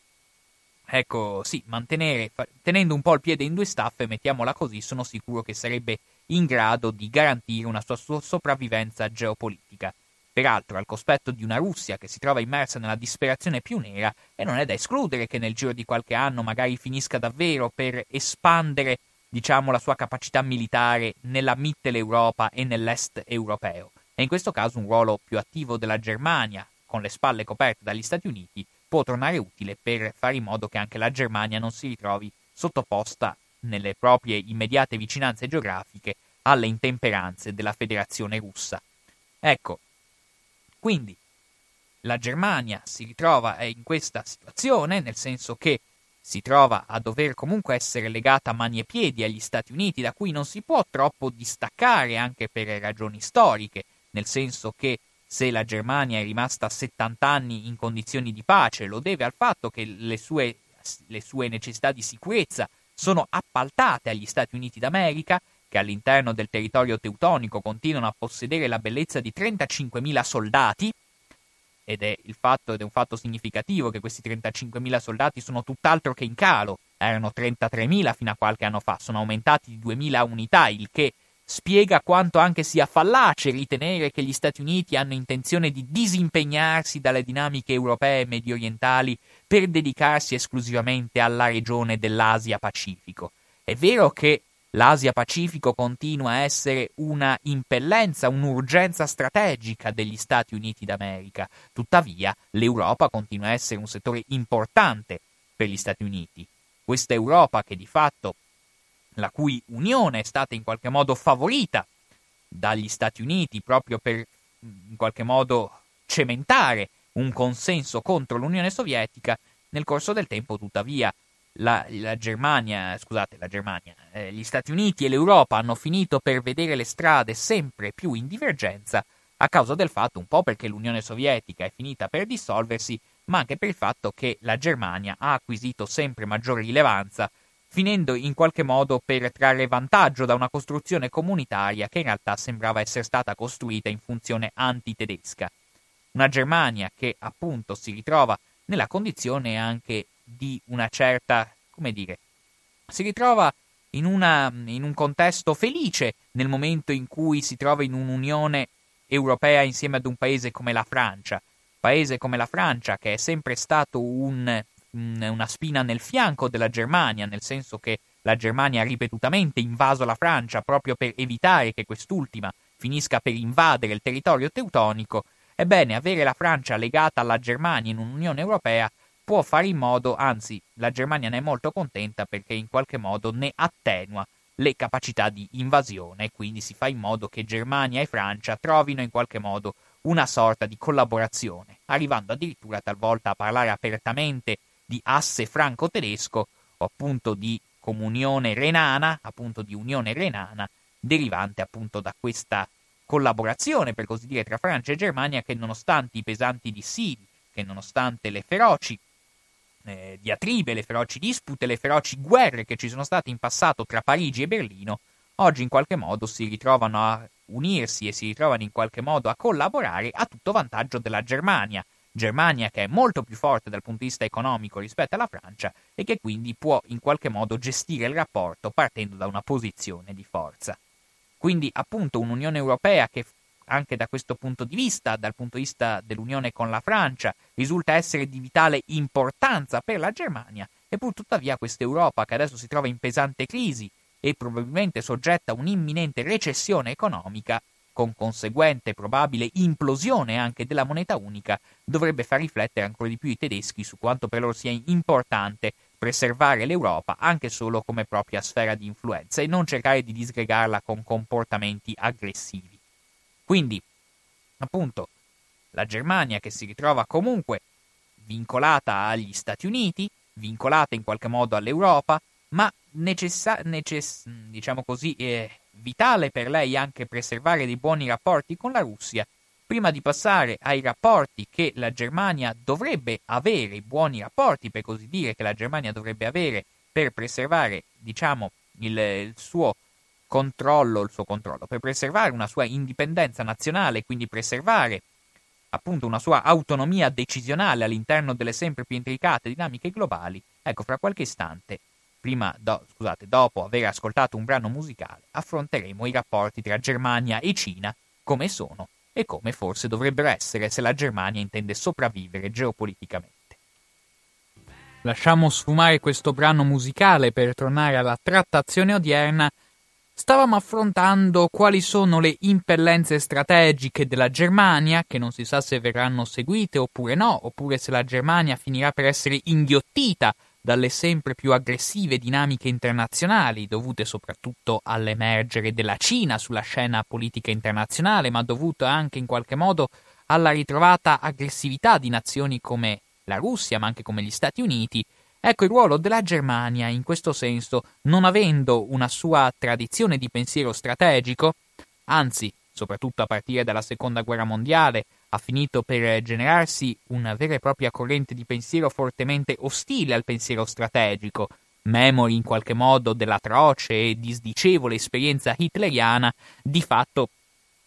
Ecco, sì, mantenere, tenendo un po' il piede in due staffe, mettiamola così, sono sicuro che sarebbe in grado di garantire una sua, sopravvivenza geopolitica. Peraltro, al cospetto di una Russia che si trova immersa nella disperazione più nera, e non è da escludere che nel giro di qualche anno magari finisca davvero per espandere, diciamo, la sua capacità militare nella Mitteleuropa e nell'est europeo. E in questo caso un ruolo più attivo della Germania, con le spalle coperte dagli Stati Uniti, può tornare utile per fare in modo che anche la Germania non si ritrovi sottoposta nelle proprie immediate vicinanze geografiche alle intemperanze della Federazione russa. Ecco, quindi la Germania si ritrova in questa situazione, nel senso che si trova a dover comunque essere legata a mani e piedi agli Stati Uniti, da cui non si può troppo distaccare anche per ragioni storiche, nel senso che se la Germania è rimasta 70 anni in condizioni di pace, lo deve al fatto che le sue, le sue necessità di sicurezza sono appaltate agli Stati Uniti d'America, che all'interno del territorio teutonico continuano a possedere la bellezza di 35.000 soldati, ed è, fatto, ed è un fatto significativo che questi 35.000 soldati sono tutt'altro che in calo, erano 33.000 fino a qualche anno fa, sono aumentati di 2.000 unità, il che spiega quanto anche sia fallace ritenere che gli Stati Uniti hanno intenzione di disimpegnarsi dalle dinamiche europee e mediorientali per dedicarsi esclusivamente alla regione dell'Asia Pacifico. È vero che l'Asia Pacifico continua a essere una impellenza, un'urgenza strategica degli Stati Uniti d'America, tuttavia l'Europa continua a essere un settore importante per gli Stati Uniti. Questa Europa che di fatto la cui unione è stata in qualche modo favorita dagli Stati Uniti proprio per in qualche modo cementare un consenso contro l'Unione Sovietica, nel corso del tempo tuttavia la, la Germania, scusate, la Germania, eh, gli Stati Uniti e l'Europa hanno finito per vedere le strade sempre più in divergenza a causa del fatto un po' perché l'Unione Sovietica è finita per dissolversi, ma anche per il fatto che la Germania ha acquisito sempre maggiore rilevanza finendo in qualche modo per trarre vantaggio da una costruzione comunitaria che in realtà sembrava essere stata costruita in funzione antitedesca. Una Germania che appunto si ritrova nella condizione anche di una certa, come dire, si ritrova in, una, in un contesto felice nel momento in cui si trova in un'unione europea insieme ad un paese come la Francia, paese come la Francia che è sempre stato un una spina nel fianco della Germania, nel senso che la Germania ha ripetutamente invaso la Francia proprio per evitare che quest'ultima finisca per invadere il territorio teutonico, ebbene avere la Francia legata alla Germania in un'Unione Europea può fare in modo, anzi la Germania ne è molto contenta perché in qualche modo ne attenua le capacità di invasione, quindi si fa in modo che Germania e Francia trovino in qualche modo una sorta di collaborazione, arrivando addirittura talvolta a parlare apertamente di asse franco-tedesco o appunto di comunione renana, appunto di unione renana, derivante appunto da questa collaborazione, per così dire, tra Francia e Germania che nonostante i pesanti dissidi, che nonostante le feroci eh, diatribe, le feroci dispute, le feroci guerre che ci sono state in passato tra Parigi e Berlino, oggi in qualche modo si ritrovano a unirsi e si ritrovano in qualche modo a collaborare a tutto vantaggio della Germania. Germania che è molto più forte dal punto di vista economico rispetto alla Francia e che quindi può in qualche modo gestire il rapporto partendo da una posizione di forza. Quindi appunto un'Unione Europea che anche da questo punto di vista, dal punto di vista dell'unione con la Francia, risulta essere di vitale importanza per la Germania, e pur tuttavia questa Europa che adesso si trova in pesante crisi e probabilmente soggetta a un'imminente recessione economica, con conseguente probabile implosione anche della moneta unica, dovrebbe far riflettere ancora di più i tedeschi su quanto per loro sia importante preservare l'Europa anche solo come propria sfera di influenza e non cercare di disgregarla con comportamenti aggressivi. Quindi, appunto, la Germania che si ritrova comunque vincolata agli Stati Uniti, vincolata in qualche modo all'Europa, ma necessa- necess- diciamo così, è vitale per lei anche preservare dei buoni rapporti con la Russia, prima di passare ai rapporti che la Germania dovrebbe avere, i buoni rapporti per così dire che la Germania dovrebbe avere per preservare, diciamo, il, il suo controllo, il suo controllo, per preservare una sua indipendenza nazionale, quindi preservare appunto una sua autonomia decisionale all'interno delle sempre più intricate dinamiche globali, ecco, fra qualche istante, prima, do, scusate, dopo aver ascoltato un brano musicale, affronteremo i rapporti tra Germania e Cina, come sono e come forse dovrebbero essere se la Germania intende sopravvivere geopoliticamente. Lasciamo sfumare questo brano musicale per tornare alla trattazione odierna stavamo affrontando quali sono le impellenze strategiche della Germania, che non si sa se verranno seguite oppure no, oppure se la Germania finirà per essere inghiottita dalle sempre più aggressive dinamiche internazionali, dovute soprattutto all'emergere della Cina sulla scena politica internazionale, ma dovute anche in qualche modo alla ritrovata aggressività di nazioni come la Russia, ma anche come gli Stati Uniti, Ecco il ruolo della Germania in questo senso, non avendo una sua tradizione di pensiero strategico, anzi, soprattutto a partire dalla Seconda Guerra Mondiale, ha finito per generarsi una vera e propria corrente di pensiero fortemente ostile al pensiero strategico, memori in qualche modo dell'atroce e disdicevole esperienza hitleriana, di fatto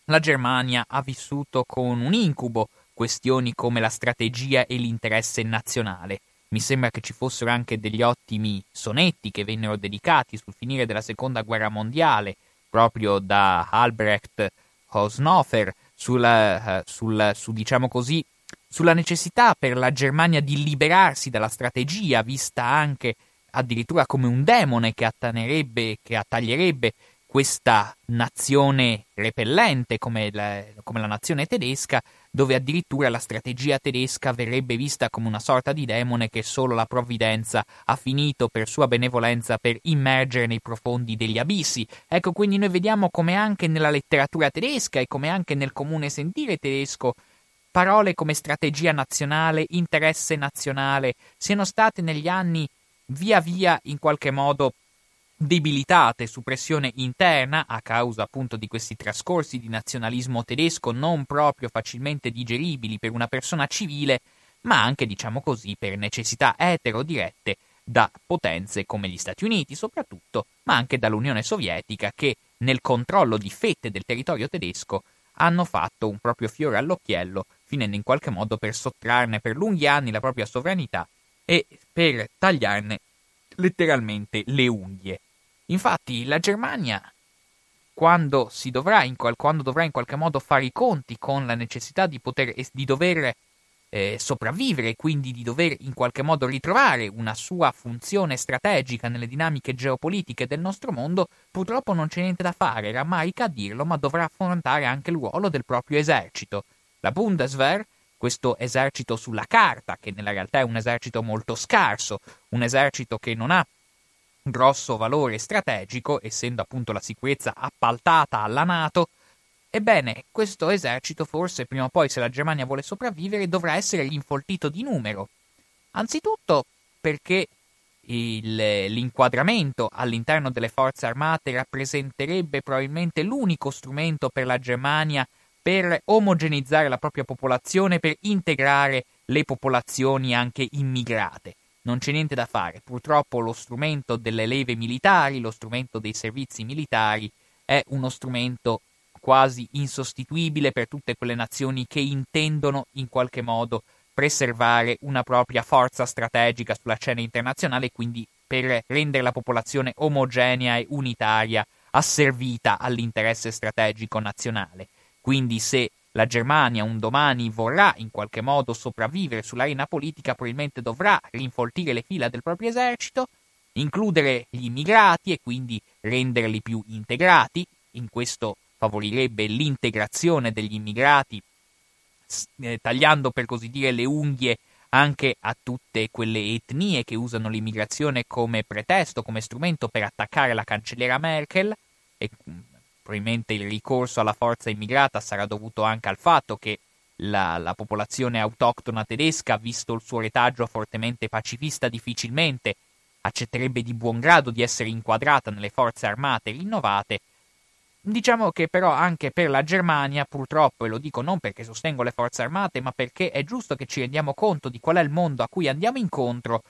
la Germania ha vissuto con un incubo questioni come la strategia e l'interesse nazionale, mi sembra che ci fossero anche degli ottimi sonetti che vennero dedicati sul finire della seconda guerra mondiale, proprio da Albrecht Hausnofer, sulla, uh, sul, su, diciamo così, sulla necessità per la Germania di liberarsi dalla strategia, vista anche addirittura come un demone che attanerebbe, che attaglierebbe questa nazione repellente come la, come la nazione tedesca, dove addirittura la strategia tedesca verrebbe vista come una sorta di demone che solo la provvidenza ha finito per sua benevolenza per immergere nei profondi degli abissi. Ecco, quindi noi vediamo come anche nella letteratura tedesca e come anche nel comune sentire tedesco parole come strategia nazionale, interesse nazionale siano state negli anni via via in qualche modo debilitate su pressione interna a causa appunto di questi trascorsi di nazionalismo tedesco non proprio facilmente digeribili per una persona civile, ma anche, diciamo così, per necessità etero dirette da potenze come gli Stati Uniti soprattutto, ma anche dall'Unione Sovietica che nel controllo di fette del territorio tedesco hanno fatto un proprio fiore all'occhiello, finendo in qualche modo per sottrarne per lunghi anni la propria sovranità e per tagliarne letteralmente le unghie. Infatti la Germania, quando, dovrà qual- quando dovrà in qualche modo fare i conti con la necessità di, poter, di dover eh, sopravvivere quindi di dover in qualche modo ritrovare una sua funzione strategica nelle dinamiche geopolitiche del nostro mondo, purtroppo non c'è niente da fare, rammarica a dirlo, ma dovrà affrontare anche il ruolo del proprio esercito. La Bundeswehr, questo esercito sulla carta, che nella realtà è un esercito molto scarso, un esercito che non ha grosso valore strategico, essendo appunto la sicurezza appaltata alla Nato, Ebbene, questo esercito forse prima o poi, se la Germania vuole sopravvivere, dovrà essere rinfoltito di numero. Anzitutto perché il, l'inquadramento all'interno delle forze armate rappresenterebbe probabilmente l'unico strumento per la Germania per omogenizzare la propria popolazione, per integrare le popolazioni anche immigrate. Non c'è niente da fare, purtroppo lo strumento delle leve militari, lo strumento dei servizi militari è uno strumento quasi insostituibile per tutte quelle nazioni che intendono in qualche modo preservare una propria forza strategica sulla scena internazionale e quindi per rendere la popolazione omogenea e unitaria asservita all'interesse strategico nazionale. Quindi se la Germania un domani vorrà in qualche modo sopravvivere sull'arena politica, probabilmente dovrà rinfoltire le fila del proprio esercito, includere gli immigrati e quindi renderli più integrati. In questo favorirebbe l'integrazione degli immigrati, eh, tagliando per così dire le unghie anche a tutte quelle etnie che usano l'immigrazione come pretesto, come strumento per attaccare la cancelliera Merkel e probabilmente il ricorso alla forza immigrata sarà dovuto anche al fatto che la, la, popolazione autoctona tedesca, visto il suo retaggio fortemente pacifista, difficilmente accetterebbe di buon grado di essere inquadrata nelle forze armate rinnovate. Diciamo che però anche per la Germania, purtroppo, e lo dico non perché sostengo le forze armate, ma perché è giusto che ci rendiamo conto di qual è il mondo a cui andiamo incontro,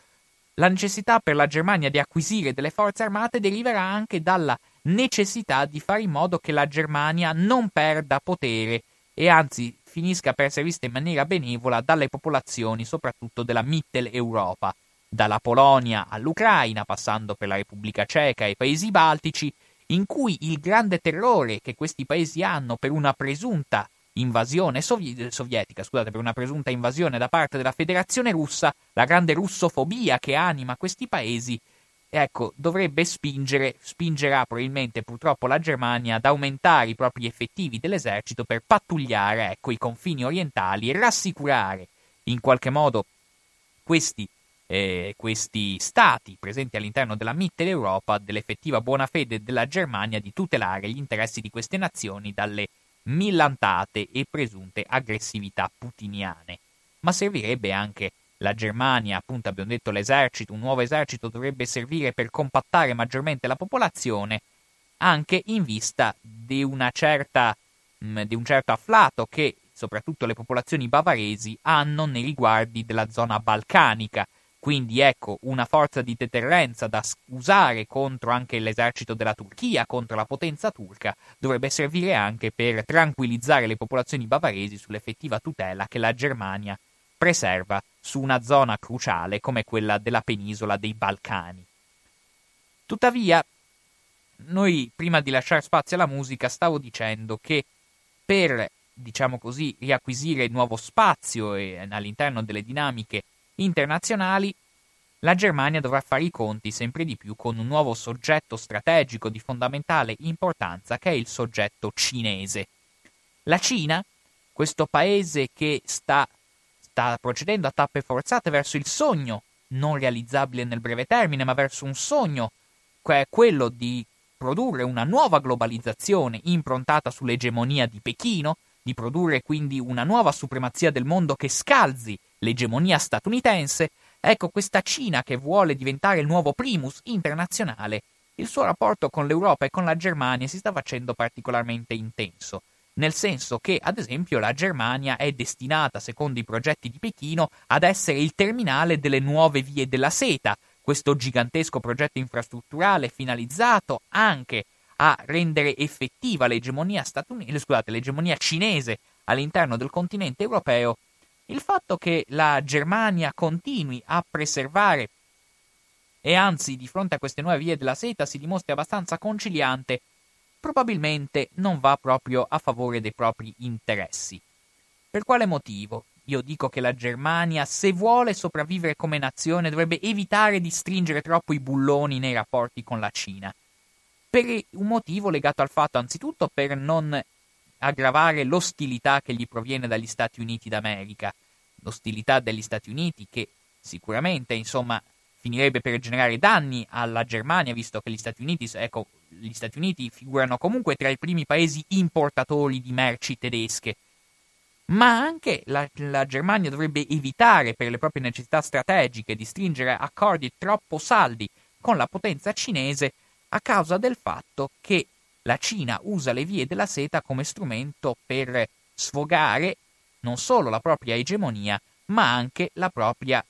la necessità per la Germania di acquisire delle forze armate deriverà anche dalla necessità di fare in modo che la Germania non perda potere e anzi finisca per essere vista in maniera benevola dalle popolazioni, soprattutto della Mitteleuropa, dalla Polonia all'Ucraina, passando per la Repubblica Ceca e i paesi baltici, in cui il grande terrore che questi paesi hanno per una presunta invasione sovi- sovietica, scusate, per una presunta invasione da parte della Federazione russa, la grande russofobia che anima questi paesi, ecco, dovrebbe spingere, spingerà probabilmente purtroppo la Germania ad aumentare i propri effettivi dell'esercito per pattugliare, ecco, i confini orientali e rassicurare in qualche modo questi eh, questi stati presenti all'interno della Mitteleuropa dell'effettiva buona fede della Germania di tutelare gli interessi di queste nazioni dalle millantate e presunte aggressività putiniane. Ma servirebbe anche la Germania, appunto abbiamo detto l'esercito, un nuovo esercito dovrebbe servire per compattare maggiormente la popolazione, anche in vista di, certa, mh, di un certo afflato che soprattutto le popolazioni bavaresi hanno nei riguardi della zona balcanica, quindi ecco una forza di deterrenza da usare contro anche l'esercito della Turchia, contro la potenza turca, dovrebbe servire anche per tranquillizzare le popolazioni bavaresi sull'effettiva tutela che la Germania preserva su una zona cruciale come quella della penisola dei Balcani. Tuttavia, noi prima di lasciare spazio alla musica stavo dicendo che per, diciamo così, riacquisire nuovo spazio all'interno delle dinamiche internazionali, la Germania dovrà fare i conti sempre di più con un nuovo soggetto strategico di fondamentale importanza che è il soggetto cinese. La Cina, questo paese che sta, sta procedendo a tappe forzate verso il sogno, non realizzabile nel breve termine, ma verso un sogno, che è quello di produrre una nuova globalizzazione improntata sull'egemonia di Pechino, di produrre quindi una nuova supremazia del mondo che scalzi l'egemonia statunitense, ecco questa Cina che vuole diventare il nuovo primus internazionale, il suo rapporto con l'Europa e con la Germania si sta facendo particolarmente intenso, nel senso che, ad esempio, la Germania è destinata, secondo i progetti di Pechino, ad essere il terminale delle nuove vie della seta, questo gigantesco progetto infrastrutturale finalizzato anche a rendere effettiva l'egemonia, statunitense, scusate, l'egemonia cinese all'interno del continente europeo. Il fatto che la Germania continui a preservare e anzi di fronte a queste nuove vie della seta si dimostri abbastanza conciliante, probabilmente non va proprio a favore dei propri interessi. Per quale motivo? io dico che la Germania, se vuole sopravvivere come nazione, dovrebbe evitare di stringere troppo i bulloni nei rapporti con la Cina. Per un motivo legato al fatto, anzitutto, per non aggravare l'ostilità che gli proviene dagli Stati Uniti d'America. L'ostilità degli Stati Uniti che sicuramente, insomma, finirebbe per generare danni alla Germania, visto che gli Stati Uniti, ecco, gli Stati Uniti figurano comunque tra i primi paesi importatori di merci tedesche. Ma anche la, la, Germania dovrebbe evitare per le proprie necessità strategiche di stringere accordi troppo saldi con la potenza cinese a causa del fatto che la Cina usa le vie della seta come strumento per sfogare non solo la propria egemonia, ma anche la propria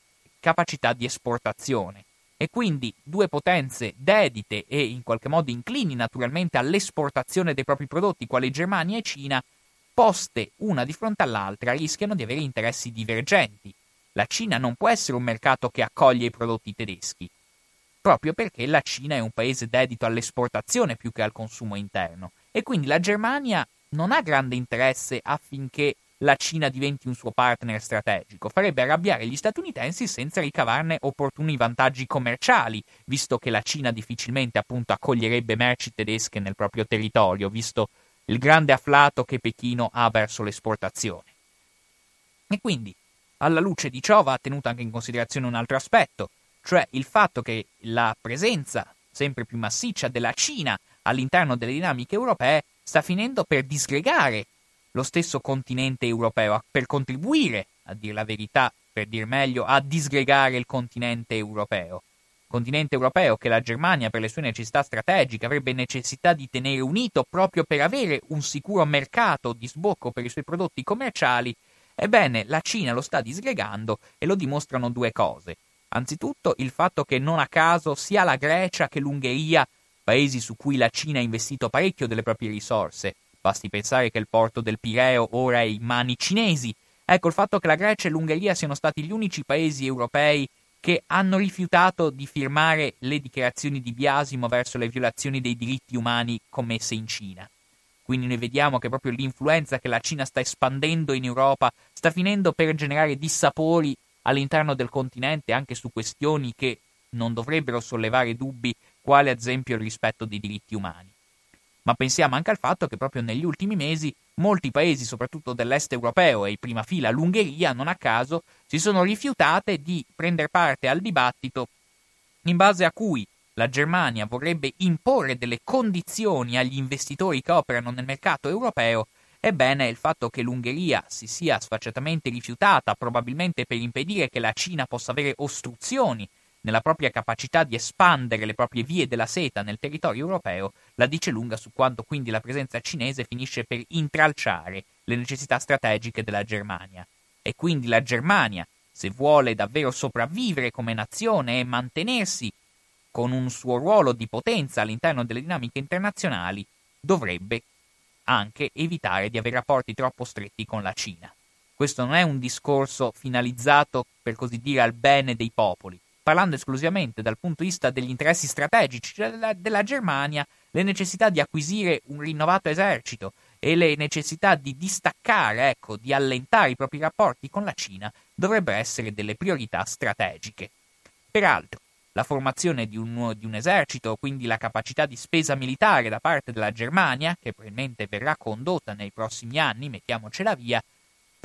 capacità di esportazione. E quindi due potenze dedite e in qualche modo inclini naturalmente all'esportazione dei propri prodotti, quali Germania e Cina, poste una di fronte all'altra, rischiano di avere interessi divergenti. La Cina non può essere un mercato che accoglie i prodotti tedeschi, proprio perché la Cina è un paese dedito all'esportazione più che al consumo interno, e quindi la Germania non ha grande interesse affinché la Cina diventi un suo partner strategico, farebbe arrabbiare gli statunitensi senza ricavarne opportuni vantaggi commerciali, visto che la Cina difficilmente appunto accoglierebbe merci tedesche nel proprio territorio, visto il grande afflato che Pechino ha verso l'esportazione. E quindi, alla luce di ciò, va tenuto anche in considerazione un altro aspetto, cioè il fatto che la presenza sempre più massiccia della Cina all'interno delle dinamiche europee sta finendo per disgregare lo stesso continente europeo, per contribuire, a dire la verità, per dir meglio, a disgregare il continente europeo continente europeo che la Germania per le sue necessità strategiche avrebbe necessità di tenere unito proprio per avere un sicuro mercato di sbocco per i suoi prodotti commerciali, ebbene la Cina lo sta disgregando e lo dimostrano due cose. Anzitutto il fatto che non a caso sia la Grecia che l'Ungheria, paesi su cui la Cina ha investito parecchio delle proprie risorse, basti pensare che il porto del Pireo ora è in mani cinesi, ecco il fatto che la Grecia e l'Ungheria siano stati gli unici paesi europei che hanno rifiutato di firmare le dichiarazioni di Biasimo verso le violazioni dei diritti umani commesse in Cina. Quindi noi vediamo che proprio l'influenza che la Cina sta espandendo in Europa sta finendo per generare dissapori all'interno del continente anche su questioni che non dovrebbero sollevare dubbi, quale ad esempio il rispetto dei diritti umani ma pensiamo anche al fatto che proprio negli ultimi mesi molti paesi, soprattutto dell'est europeo e in prima fila l'Ungheria, non a caso, si sono rifiutate di prendere parte al dibattito in base a cui la Germania vorrebbe imporre delle condizioni agli investitori che operano nel mercato europeo, ebbene il fatto che l'Ungheria si sia sfacciatamente rifiutata, probabilmente per impedire che la Cina possa avere ostruzioni nella propria capacità di espandere le proprie vie della seta nel territorio europeo, la dice lunga su quanto quindi la presenza cinese finisce per intralciare le necessità strategiche della Germania. E quindi la Germania, se vuole davvero sopravvivere come nazione e mantenersi con un suo ruolo di potenza all'interno delle dinamiche internazionali, dovrebbe anche evitare di avere rapporti troppo stretti con la Cina. Questo non è un discorso finalizzato, per così dire, al bene dei popoli, parlando esclusivamente dal punto di vista degli interessi strategici della, della Germania, le necessità di acquisire un rinnovato esercito e le necessità di distaccare, ecco, di allentare i propri rapporti con la Cina dovrebbero essere delle priorità strategiche. Peraltro, la formazione di un, di un, esercito, quindi la capacità di spesa militare da parte della Germania, che probabilmente verrà condotta nei prossimi anni, mettiamocela via,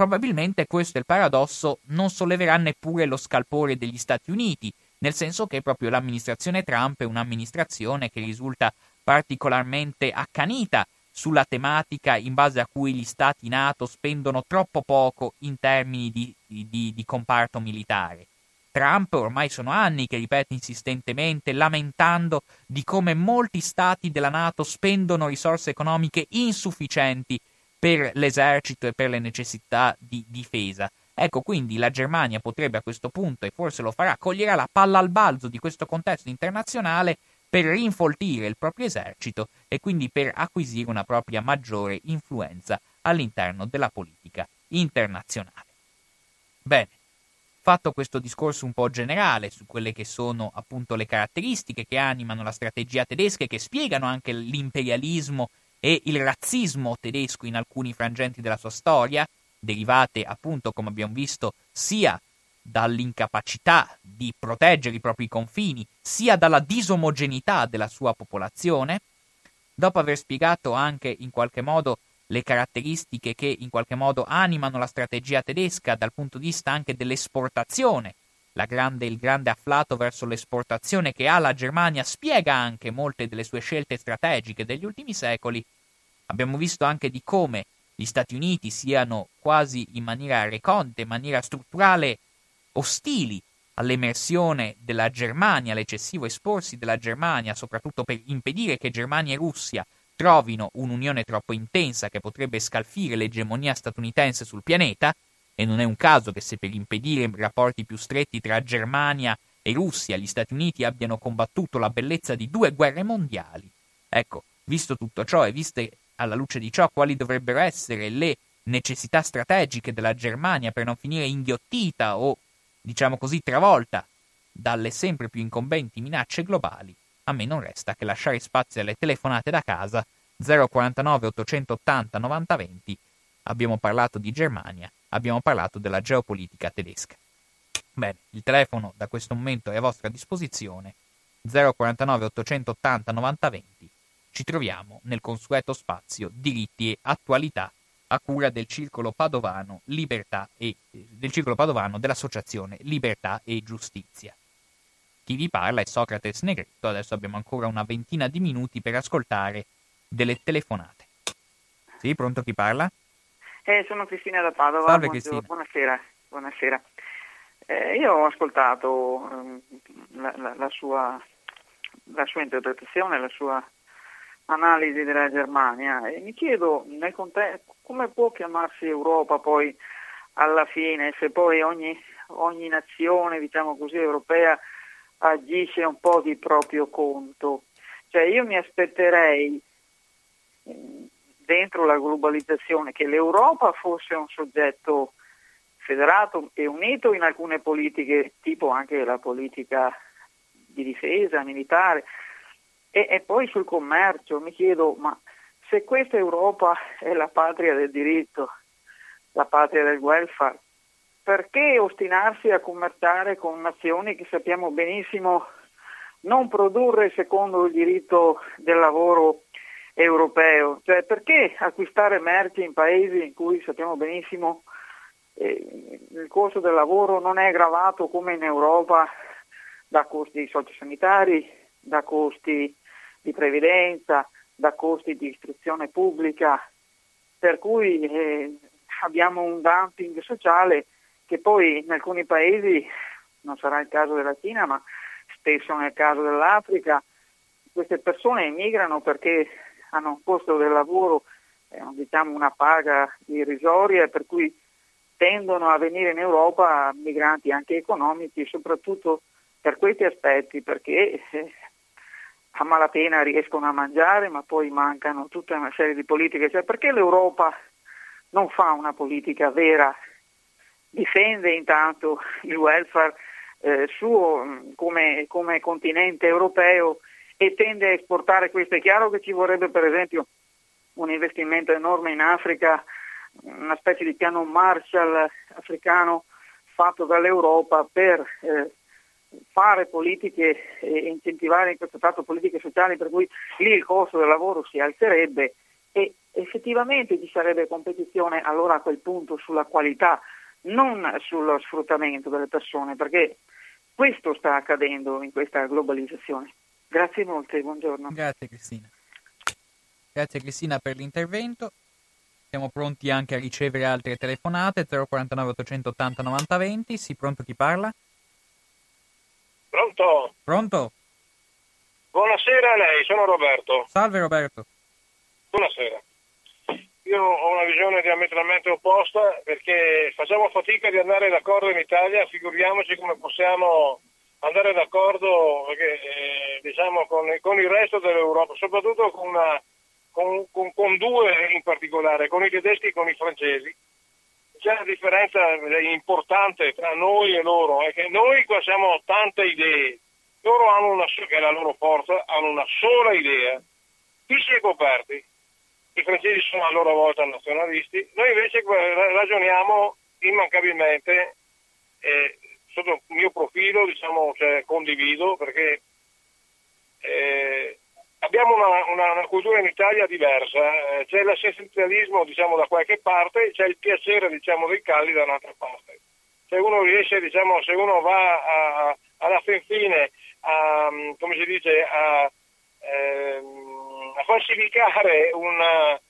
Probabilmente questo è il paradosso, non solleverà neppure lo scalpore degli Stati Uniti, nel senso che proprio l'amministrazione Trump è un'amministrazione che risulta particolarmente accanita sulla tematica in base a cui gli Stati NATO spendono troppo poco in termini di, di, di comparto militare. Trump ormai sono anni che ripete insistentemente, lamentando di come molti stati della Nato spendono risorse economiche insufficienti per l'esercito e per le necessità di difesa. Ecco, quindi la Germania potrebbe a questo punto, e forse lo farà, coglierà la palla al balzo di questo contesto internazionale per rinfoltire il proprio esercito e quindi per acquisire una propria maggiore influenza all'interno della politica internazionale. Bene, fatto questo discorso un po' generale su quelle che sono appunto le caratteristiche che animano la strategia tedesca e che spiegano anche l'imperialismo e il razzismo tedesco in alcuni frangenti della sua storia, derivate appunto, come abbiamo visto, sia dall'incapacità di proteggere i propri confini, sia dalla disomogeneità della sua popolazione, dopo aver spiegato anche in qualche modo le caratteristiche che in qualche modo animano la strategia tedesca dal punto di vista anche dell'esportazione, grande, il grande afflato verso l'esportazione che ha la Germania spiega anche molte delle sue scelte strategiche degli ultimi secoli, abbiamo visto anche di come gli Stati Uniti siano quasi in maniera recondita, in maniera strutturale ostili all'emersione della Germania, all'eccessivo esporsi della Germania, soprattutto per impedire che Germania e Russia trovino un'unione troppo intensa che potrebbe scalfire l'egemonia statunitense sul pianeta, e non è un caso che se per impedire rapporti più stretti tra Germania e Russia gli Stati Uniti abbiano combattuto la bellezza di due guerre mondiali. Ecco, visto tutto ciò e viste alla luce di ciò quali dovrebbero essere le necessità strategiche della Germania per non finire inghiottita o diciamo così, travolta dalle sempre più incombenti minacce globali, a me non resta che lasciare spazio alle telefonate da casa 049 880 9020. Abbiamo parlato di Germania, abbiamo parlato della geopolitica tedesca. Bene, il telefono da questo momento è a vostra disposizione 049 880 9020. Ci troviamo nel consueto spazio diritti e attualità a cura del Circolo Padovano, e, del Circolo Padovano dell'Associazione Libertà e Giustizia. Chi vi parla è Socrates Negretto, adesso abbiamo ancora una ventina di minuti per ascoltare delle telefonate. Sì, pronto chi parla? Eh, sono Cristina da Padova. Salve Cristina. Buonasera. Buonasera. Eh, io ho ascoltato eh, la, la, la, sua, la sua interpretazione, la sua analisi della Germania e mi chiedo nel contesto come può chiamarsi Europa poi alla fine se poi ogni, ogni nazione diciamo così europea agisce un po' di proprio conto cioè io mi aspetterei dentro la globalizzazione che l'Europa fosse un soggetto federato e unito in alcune politiche tipo anche la politica di difesa militare. E, e poi sul commercio mi chiedo, ma se questa Europa è la patria del diritto, la patria del welfare, perché ostinarsi a commerciare con nazioni che sappiamo benissimo non produrre secondo il diritto del lavoro europeo? Cioè perché acquistare merci in paesi in cui sappiamo benissimo eh, il costo del lavoro non è aggravato come in Europa da costi sociosanitari, da costi di previdenza, da costi di istruzione pubblica, per cui eh, abbiamo un dumping sociale che poi in alcuni paesi, non sarà il caso della Cina, ma spesso nel caso dell'Africa, queste persone emigrano perché hanno un costo del lavoro, eh, diciamo una paga irrisoria, per cui tendono a venire in Europa migranti anche economici, soprattutto per questi aspetti, perché eh, a malapena riescono a mangiare, ma poi mancano tutta una serie di politiche. Cioè, perché l'Europa non fa una politica vera? Difende intanto il welfare eh, suo mm, come, come continente europeo e tende a esportare questo. È chiaro che ci vorrebbe per esempio un investimento enorme in Africa, una specie di piano Marshall africano fatto dall'Europa per eh, fare politiche e incentivare in questo caso politiche sociali per cui lì il costo del lavoro si alzerebbe e effettivamente ci sarebbe competizione allora a quel punto sulla qualità, non sullo sfruttamento delle persone, perché questo sta accadendo in questa globalizzazione. Grazie molte, buongiorno. Grazie Cristina. Grazie Cristina per l'intervento. Siamo pronti anche a ricevere altre telefonate 049 880 9020. Sì, pronto chi parla? Pronto? Pronto? Buonasera a lei, sono Roberto. Salve Roberto. Buonasera. Io ho una visione diametralmente opposta perché facciamo fatica di andare d'accordo in Italia, figuriamoci come possiamo andare d'accordo perché, eh, diciamo, con, con, il resto dell'Europa, soprattutto con, una, con, con due in particolare, con i tedeschi e con i francesi. C'è una differenza importante tra noi e loro, è che noi qua siamo tante idee, loro hanno una, che è la loro forza, hanno una sola idea, chi si è coperti? i francesi sono a loro volta nazionalisti, noi invece ragioniamo immancabilmente eh, sotto il mio profilo, diciamo, cioè, condivido perché eh, abbiamo una, una, una, cultura in Italia diversa, eh, c'è l'assistenzialismo diciamo, da qualche parte, c'è il piacere diciamo, dei calli da un'altra parte. Se uno riesce, diciamo, se uno va a, alla fin fine a, come si dice, a, ehm, a falsificare una,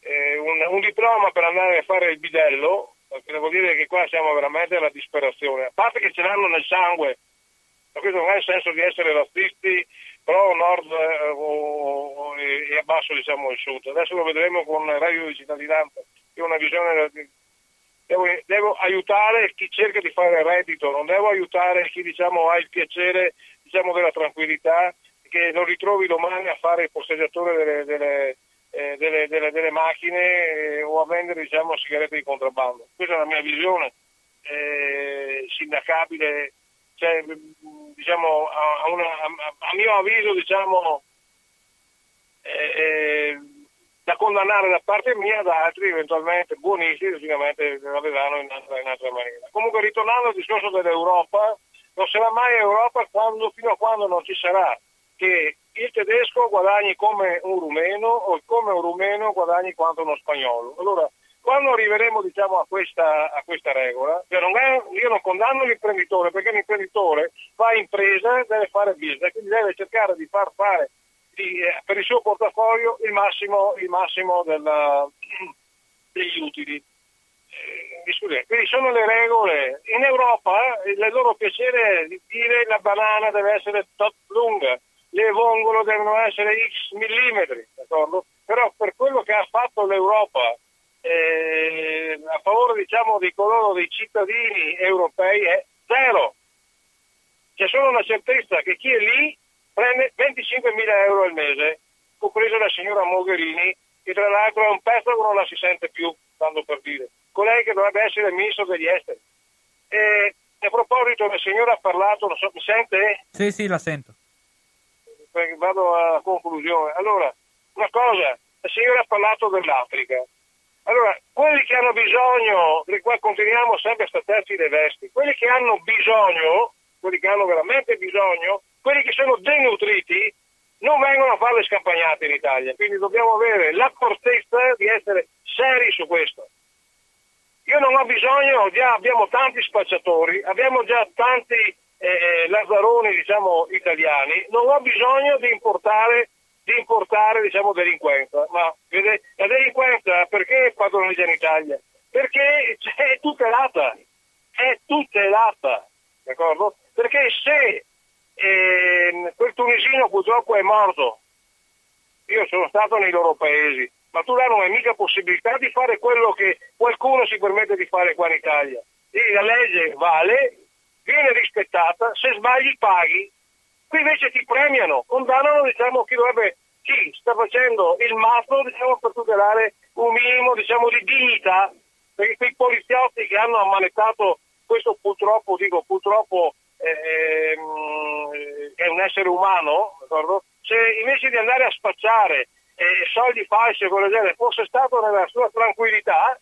eh, un, un, diploma per andare a fare il bidello, perché devo dire che qua siamo veramente alla disperazione, a parte che ce l'hanno nel sangue, ma questo non è il senso di essere razzisti, però nord eh, o, o, e, abbasso diciamo il sud. Adesso lo vedremo con il reddito di cittadinanza, io ho una visione Devo, devo, aiutare chi cerca di fare reddito, non devo aiutare chi diciamo, ha il piacere diciamo, della tranquillità, che non ritrovi domani a fare il posteggiatore delle, delle, eh, delle, delle macchine eh, o a vendere diciamo, sigarette di contrabbando. Questa è la mia visione eh, sindacabile, cioè, diciamo, a, una, a, a, mio avviso diciamo, eh, da condannare da parte mia, da altri eventualmente buonisti, logicamente la vedranno in altra, in altra maniera. Comunque ritornando al discorso dell'Europa, non sarà mai Europa quando, fino a quando non ci sarà che il tedesco guadagni come un rumeno o come un rumeno guadagni quanto uno spagnolo. Allora, quando arriveremo diciamo, a, questa, a, questa, regola, cioè non è, io non condanno l'imprenditore perché l'imprenditore fa impresa, deve fare business, quindi deve cercare di far fare di, eh, per il suo portafoglio il massimo, il massimo della, degli utili. Eh, quindi sono le regole. In Europa eh, il loro piacere di dire la banana deve essere tot lunga, le vongole devono essere x millimetri, d'accordo? Però per quello che ha fatto l'Europa eh, a favore diciamo, di coloro dei cittadini europei è zero. C'è solo una certezza che chi è lì prende 25 mila euro al mese, compreso la signora Mogherini, che tra l'altro è un pezzo che non la si sente più, stando per dire. Colei che dovrebbe essere il ministro degli esteri. E a proposito, la signora ha parlato, non so, mi sente? Sì, sì, la sento. Vado alla conclusione. Allora, una cosa, la signora ha parlato dell'Africa. Allora, quelli che hanno bisogno, di qua continuiamo sempre a statarci le vesti, quelli che hanno bisogno, quelli che hanno veramente bisogno, quelli che sono denutriti non vengono a fare le scampagnate in Italia, quindi dobbiamo avere l'accortezza di essere seri su questo. Io non ho bisogno, già abbiamo tanti spacciatori, abbiamo già tanti eh, eh lazzaroni diciamo, italiani, non ho bisogno di importare, di importare diciamo, delinquenza. Ma vede, la delinquenza perché è padroneggia in Italia? Perché è tutelata, è tutelata, d'accordo? Perché se e quel tunisino purtroppo è morto. Io sono stato nei loro paesi, ma tu là non hai mica possibilità di fare quello che qualcuno si permette di fare qua in Italia. E la legge vale, viene rispettata, se sbagli paghi. Qui invece ti premiano, condannano diciamo, chi, dovrebbe, chi sta facendo il mazzo diciamo, per tutelare un minimo diciamo, di dignità, perché quei poliziotti che hanno ammanettato questo purtroppo, dico purtroppo ehm, è un essere umano, d'accordo? se invece di andare a spacciare eh, soldi falsi e quello genere fosse stato nella sua tranquillità,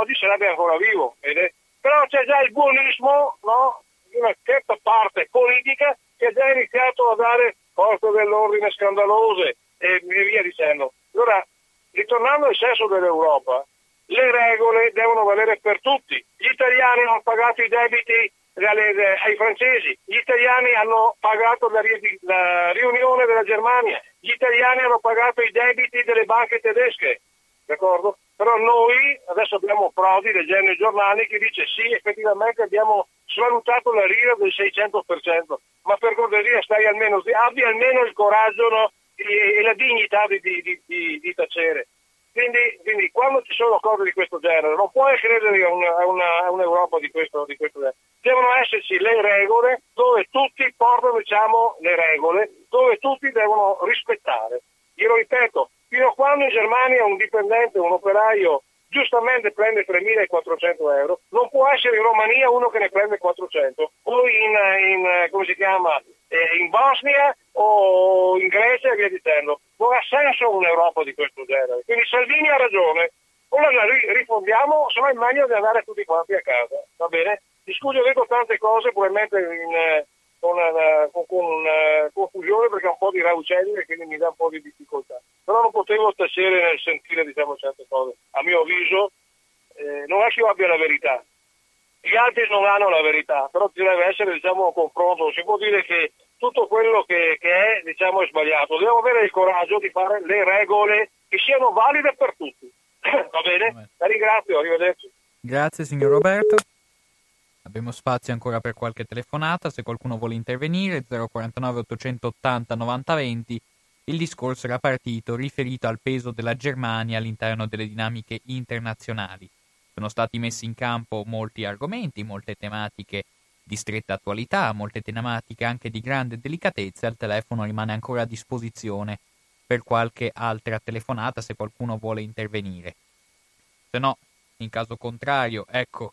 oggi sarebbe ancora vivo. Vede? Però c'è già il buonismo no? Di una certa parte politica che ha già iniziato a dare forze dell'ordine scandalose e via dicendo. Allora, ritornando al senso dell'Europa, le regole devono valere per tutti. Gli italiani hanno pagato i debiti ai francesi, gli italiani hanno pagato la, la, riunione della Germania, gli italiani hanno pagato i debiti delle banche tedesche, d'accordo? Però noi adesso abbiamo Prodi leggendo i giornali che dice sì, effettivamente abbiamo svalutato la lira del 600%, ma per cortesia stai almeno, abbi almeno il coraggio no, e, e, la dignità di, di, di, di tacere. Quindi, quindi, quando ci sono cose di questo genere non puoi credere a, una, a, una, a un'Europa di questo, di questo, genere. Devono esserci le regole dove tutti portano diciamo, le regole, dove tutti devono rispettare. Io lo ripeto, fino a quando in Germania un dipendente, un operaio giustamente prende 3.400 euro, non può essere in Romania uno che ne prende 400, o in, in come si chiama, eh, in Bosnia o in Grecia e via dicendo. Non ha senso un'Europa di questo genere. Quindi Salvini ha ragione, o la rifondiamo, se no è meglio di andare tutti quanti a casa, va bene? Discuto dico tante cose, probabilmente in, eh, con, una, con, con una confusione perché è un po' di raucelli e quindi mi dà un po' di difficoltà. Però non potevo tacere nel sentire diciamo, certe cose. A mio avviso eh, non è che io abbia la verità, gli altri non hanno la verità, però ci deve essere diciamo, un confronto, si può dire che tutto quello che, che è, diciamo, è sbagliato, dobbiamo avere il coraggio di fare le regole che siano valide per tutti. Va bene? La ringrazio, arrivederci. Grazie signor Roberto. Abbiamo spazio ancora per qualche telefonata, se qualcuno vuole intervenire, 049 880 9020. Il discorso era partito riferito al peso della Germania all'interno delle dinamiche internazionali. Sono stati messi in campo molti argomenti, molte tematiche di stretta attualità, molte tematiche anche di grande delicatezza. Il telefono rimane ancora a disposizione per qualche altra telefonata se qualcuno vuole intervenire. Se no, in caso contrario, ecco,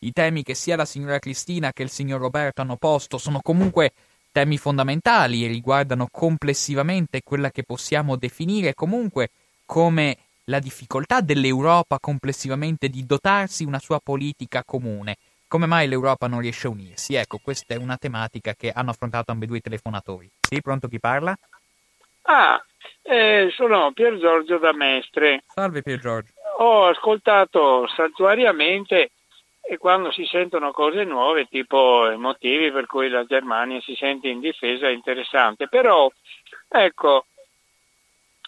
i temi che sia la signora Cristina che il signor Roberto hanno posto sono comunque temi fondamentali e riguardano complessivamente quella che possiamo definire comunque come la difficoltà dell'Europa complessivamente di dotarsi una sua politica comune. Come mai l'Europa non riesce a unirsi? Ecco, questa è una tematica che hanno affrontato ambedue i telefonatori. Sì, pronto chi parla? Ah, eh, sono Pier Giorgio da Mestre. Salve Pier Giorgio. Ho ascoltato saltuariamente e quando si sentono cose nuove, tipo i motivi per cui la Germania si sente in difesa, è interessante. Però, ecco,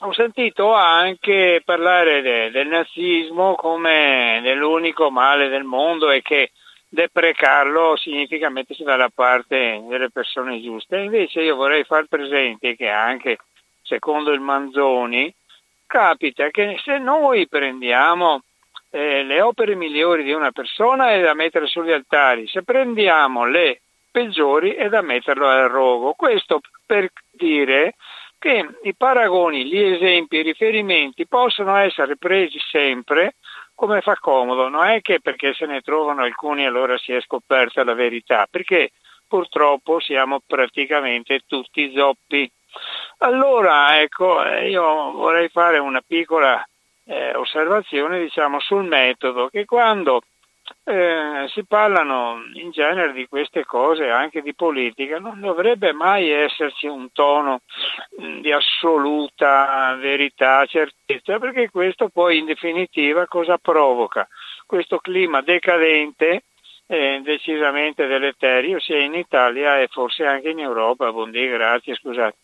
ho sentito anche parlare de, del nazismo come dell'unico male del mondo e che deprecarlo significa mettersi dalla parte delle persone giuste. Invece io vorrei far presente che anche secondo il Manzoni capita che se noi prendiamo eh, le opere migliori di una persona è da mettere sugli altari, se prendiamo le peggiori è da metterlo al rogo. Questo per dire che i paragoni, gli esempi, i riferimenti possono essere presi sempre come fa comodo, non è che perché se ne trovano alcuni allora si è scoperta la verità, perché purtroppo siamo praticamente tutti zoppi. Allora, ecco, eh, io vorrei fare una piccola eh, osservazione diciamo, sul metodo, che quando eh, si parlano in genere di queste cose, anche di politica, non dovrebbe mai esserci un tono mm, di assoluta verità, certezza, perché questo poi in definitiva cosa provoca? Questo clima decadente eh, decisamente deleterio sia in Italia e forse anche in Europa. Buondì, grazie, scusate.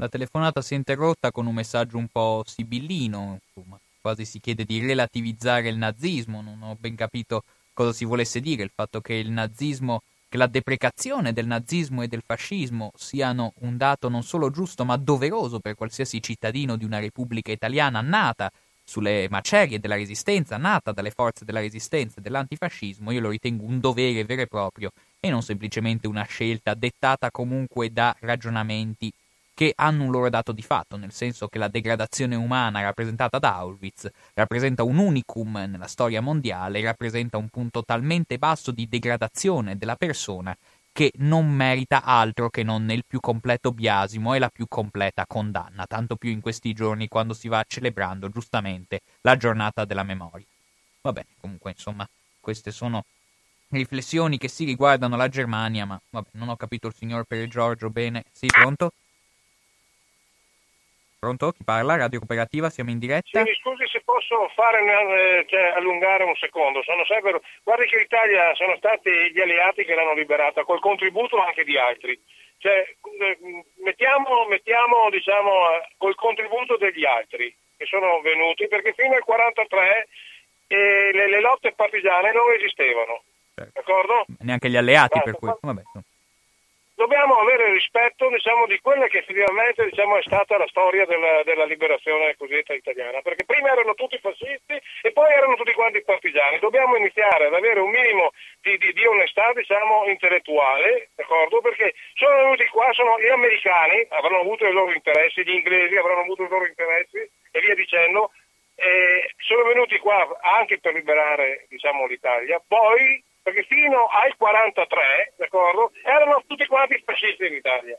La telefonata si è interrotta con un messaggio un po' sibillino, insomma, quasi si chiede di relativizzare il nazismo, non ho ben capito cosa si volesse dire, il fatto che il nazismo, che la deprecazione del nazismo e del fascismo siano un dato non solo giusto ma doveroso per qualsiasi cittadino di una repubblica italiana nata sulle macerie della resistenza, nata dalle forze della resistenza e dell'antifascismo, io lo ritengo un dovere vero e proprio e non semplicemente una scelta dettata comunque da ragionamenti che hanno un loro dato di fatto, nel senso che la degradazione umana rappresentata da Auschwitz rappresenta un unicum nella storia mondiale, rappresenta un punto talmente basso di degradazione della persona che non merita altro che non il più completo biasimo e la più completa condanna, tanto più in questi giorni quando si va celebrando giustamente la giornata della memoria. Va bene, comunque insomma, queste sono riflessioni che si riguardano la Germania, ma vabbè, non ho capito il signor Per Giorgio bene. Sì, pronto? Pronto? Chi parla? Radio Cooperativa, siamo in diretta. Sì, mi scusi se posso fare, eh, cioè, allungare un secondo. Sono sempre... Guardi che l'Italia sono stati gli alleati che l'hanno liberata, col contributo anche di altri. Cioè, eh, mettiamo, mettiamo diciamo, col contributo degli altri che sono venuti, perché fino al 1943 eh, le, le, lotte partigiane non esistevano. Certo. D'accordo? Neanche gli alleati, Basta, per cui... Vabbè. Dobbiamo avere rispetto diciamo, di quella che effettivamente diciamo, è stata la storia della, della, liberazione cosiddetta italiana, perché prima erano tutti fascisti e poi erano tutti quanti partigiani. Dobbiamo iniziare ad avere un minimo di, di, di onestà diciamo, intellettuale, d'accordo? perché sono venuti qua, sono gli americani, avranno avuto i loro interessi, gli inglesi avranno avuto i loro interessi e via dicendo, eh, sono venuti qua anche per liberare diciamo, l'Italia, poi perché fino ai 43, d'accordo, erano tutti quanti fascisti in Italia.